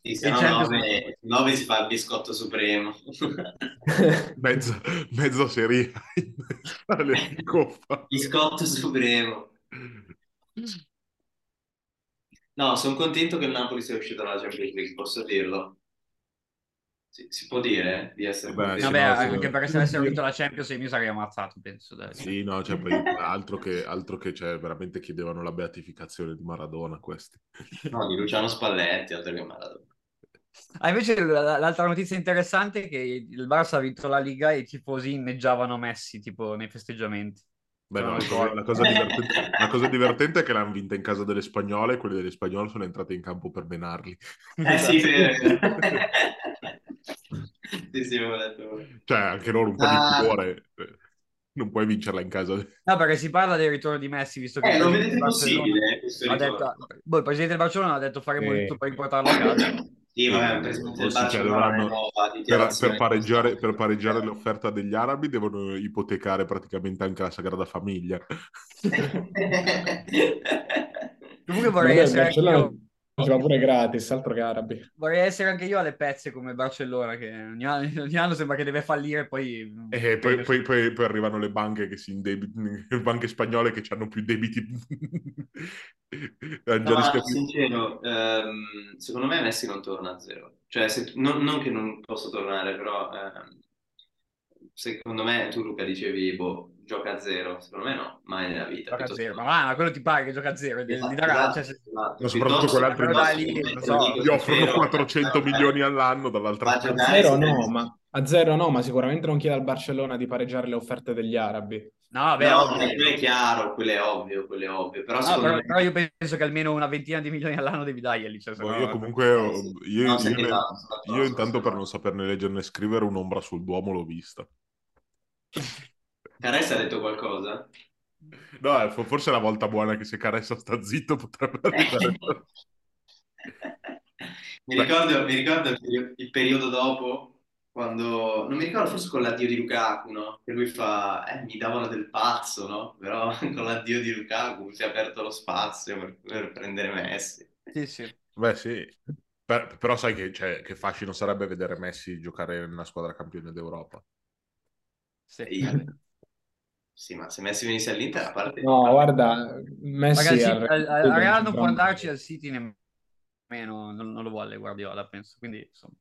Sì, se
E
no
Champions-
9, 9 si fa il biscotto supremo.
Mezza, mezza serie in Italia di Coppa.
biscotto supremo. No, sono contento che il Napoli sia uscito dalla Champions League, posso dirlo? Si, si può dire di essere
Vabbè,
contento?
sì,
Vabbè,
no,
anche perché se avessero vinto la Champions io mi sarei ammazzato, penso. dai.
Sì, no, cioè, poi altro che, altro che cioè, veramente chiedevano la beatificazione di Maradona questi.
No, di Luciano Spalletti, altro che Maradona.
Ah, invece l'altra notizia interessante è che il Barça ha vinto la Liga e i tifosi inneggiavano Messi, tipo nei festeggiamenti.
Beh, no, la, cosa, la cosa divertente, la cosa divertente è che l'hanno vinta in casa delle spagnole e quelle delle spagnole sono entrate in campo per menarli.
Eh sì, vero. sì, sì, letto.
Cioè, anche loro un po'
Ah.
di cuore. Non puoi vincerla in casa.
No, perché si parla del ritorno di Messi, visto che
Eh,
il
lo
presidente
vedete possibile
detto, boh, il presidente del Barcellona ha detto faremo
Sì.
tutto per riportarlo a casa.
Sì, vabbè,
Sì, cioè, dovranno- Per, per pareggiare, per pareggiare l'offerta degli arabi devono ipotecare praticamente anche la Sagrada Famiglia.
Comunque vorrei
Vabbè,
essere,
Barcellona
anch'io,
faceva pure gratis, altro che arabi.
vorrei essere anche io alle pezze come Barcellona, che ogni anno, ogni anno sembra che deve fallire poi...
E poi, poi- poi- poi arrivano le banche che si indebitano, le banche spagnole che hanno più debiti. Già
No, ma
rischiato-
sincero, ehm, secondo me Messi non torna a zero. Cioè, se- non, non che non possa tornare, però ehm, secondo me, tu Luca dicevi, boh, gioca a zero, secondo me no, mai nella vita.
Gioca a zero, ma, ma quello ti pare che gioca a zero,
Esatto,
darà,
esatto,
cioè,
esatto.
Ma soprattutto quell'altro
lì, non
che
so,
Gli offrono
zero,
400
eh,
milioni all'anno dall'altra
Ma
parte.
A zero no, ma a zero no, ma sicuramente non chiede al Barcellona di pareggiare le offerte degli arabi.
No, vabbè,
No,
ovvio.
quello è chiaro, quello è ovvio, quello è ovvio. Però
No, però,
me...
però io penso che almeno una ventina di milioni all'anno devi darglieli. Cioè,
Boh,
no-
io comunque,
Eh,
io,
No,
io ne- io intanto per non saperne leggere né scrivere un'ombra sul Duomo l'ho vista.
Caressa ha detto qualcosa?
No, eh, fo- forse è la volta buona che se Caressa sta zitto potrebbe arrivare.
mi ricordo, mi ricordo il, perio- il periodo dopo, quando, non mi ricordo, forse con l'addio di Lukaku, no? Che lui fa, eh, mi davano del pazzo, no? Però con l'addio di Lukaku si è aperto lo spazio per, per prendere Messi.
Sì, sì.
Beh, sì. Per- però sai che, cioè, che fascino sarebbe vedere Messi giocare nella squadra campione d'Europa.
sì.
Sì, ma se Messi venisse all'Inter, a parte...
No, guarda, Messi
Ragazzi,
al
al, al-
Real
al Real non può andarci al City nemmeno, non, non lo vuole Guardiola, penso. Quindi, insomma.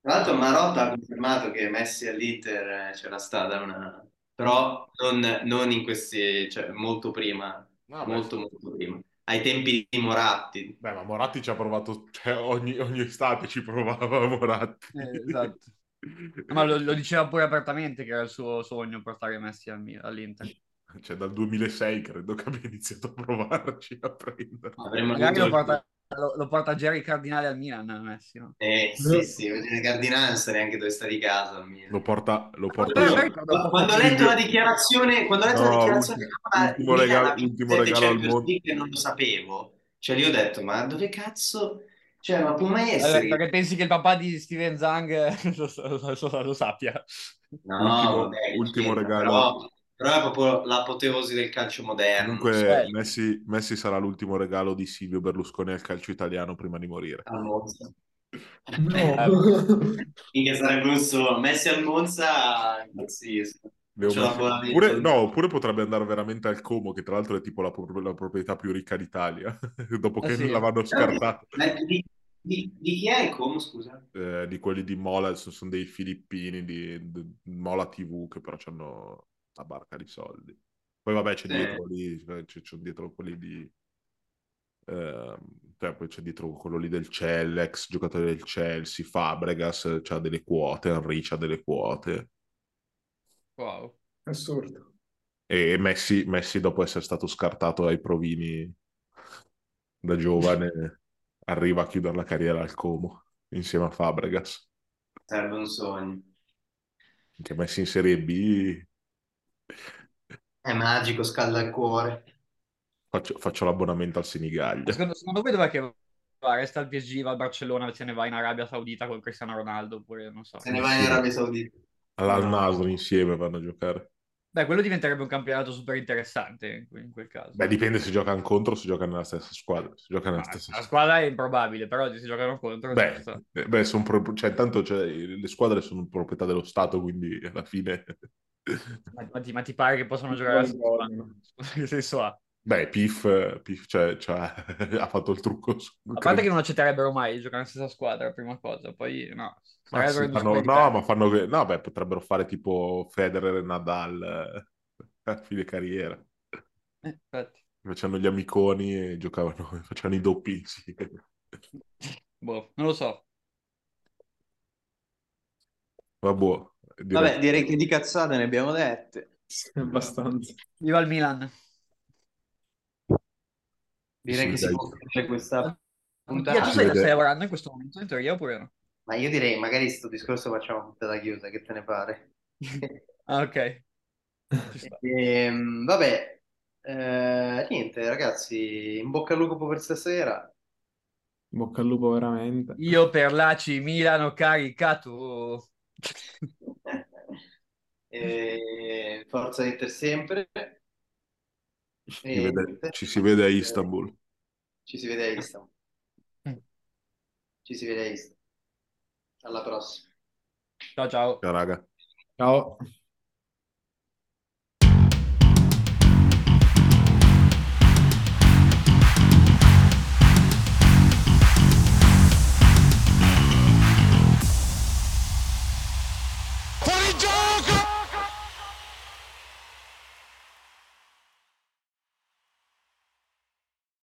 Tra l'altro Marotta ha confermato che Messi all'Inter eh, c'era stata una... Però non, non in questi... cioè molto prima,
No, beh,
molto
sì.
molto prima. Ai tempi di Moratti.
Beh, ma Moratti ci ha provato, cioè ogni, ogni estate ci provava Moratti.
Eh, esatto. Ma lo, lo diceva pure apertamente che era il suo sogno portare Messi al all'Inter.
Cioè, dal 2006 credo che abbia iniziato a provarci a prendere.
Avremmo
Magari lo porta, lo, lo porta Jerry Cardinale al Milan, Messi, no?
Eh, sì, sì, il Cardinale non sa neanche dove sta di casa.
Lo porta, lo porta
Però-
su-
però ricordo un po'
Quando ho letto la dichiarazione, quando ho letto la
No,
dichiarazione
ultimo-
ah,
ultimo
Milan
regalo- ultimo regalo al
Champions
mondo.
League e non lo sapevo. Cioè, lì ho detto, ma dove cazzo... Cioè, ma può mai
Allora,
essere...
perché pensi che il papà di Steven Zhang eh, lo, lo- lo- lo sappia?
No,
Ultimo-
vabbè,
ultimo regalo.
Però, però è proprio l'apoteosi del calcio moderno.
Comunque
Sì.
Messi, Messi sarà l'ultimo regalo di Silvio Berlusconi al calcio italiano prima di morire.
Al Monza.
No.
Sarebbe un solo. Messi al Monza, impazzisco.
Oppure, no, oppure potrebbe andare veramente al Como, che tra l'altro è tipo la, pro- la proprietà più ricca d'Italia, dopo
Ah,
che
sì?
l'avevano scartato.
Ma di, di- di chi è il Como, scusa?
Eh, di quelli di Mola, sono dei filippini di, di Mola TV che però hanno una barca di soldi. Poi vabbè c'è
Sì.
dietro lì, c'è, c'è dietro quelli di... ehm, cioè, poi c'è dietro quello lì del Chelsea, ex giocatore del Chelsea, Fabregas ha delle quote, Henry ha delle quote.
Wow.
Assurdo.
E Messi, Messi, dopo essere stato scartato ai provini da giovane, arriva a chiudere la carriera al Como insieme a Fabregas.
Sarebbe un sogno.
Anche Messi in Serie B,
È magico, scalda il cuore.
faccio, faccio l'abbonamento al Senigallia.
Secondo, secondo voi dov'è che va? Resta al PSG, va al Barcellona, se ne va in Arabia Saudita con Cristiano Ronaldo, oppure non so.
Se ne va in. Arabia Saudita.
All'Al
No.
Nassr insieme vanno a giocare.
Beh, quello diventerebbe un campionato super interessante in quel, in quel caso.
Beh, dipende se giocano contro o se giocano nella stessa squadra. Se giocano nella stessa
la squadra è improbabile, però se giocano contro...
Beh,
sta.
eh, beh, son pro- cioè, tanto cioè, le squadre sono proprietà dello Stato, quindi alla fine...
Ma, ma ti, ma ti pare che possono giocare a scuola? Che senso ha?
Beh, Pif, Pif cioè, cioè, ha fatto il trucco. su-
A parte che non accetterebbero mai di giocare nella stessa squadra, prima cosa, poi no.
Ma sì, fanno- no, ma fanno che... No, beh, potrebbero fare tipo Federer e Nadal eh, a fine carriera.
Eh, infatti.
Facevano gli amiconi e giocavano, facevano i doppi insieme.
Boh, non lo so.
Vabbè, direi-
Vabbè, direi che di cazzate ne abbiamo dette.
Abbastanza.
Viva il Milan.
Direi
Sì,
che si
dai.
può chiudere questa puntata.
tu
si
stai,
vede.
stai lavorando in questo momento in teoria oppure no?
Ma io direi, magari sto discorso facciamo puntata chiusa, che te ne pare?
Ah, ok. Sta.
Ehm, vabbè, eh, niente ragazzi, in bocca al lupo per stasera.
Bocca al lupo veramente.
Io per l'ACI Milano caricato.
E forza Inter sempre.
ci,
E
vede- ci si vede a Istanbul.
Ci si vede a Istanbul. Ci si vede a Istanbul. Alla prossima.
Ciao ciao.
Ciao, raga.
Ciao.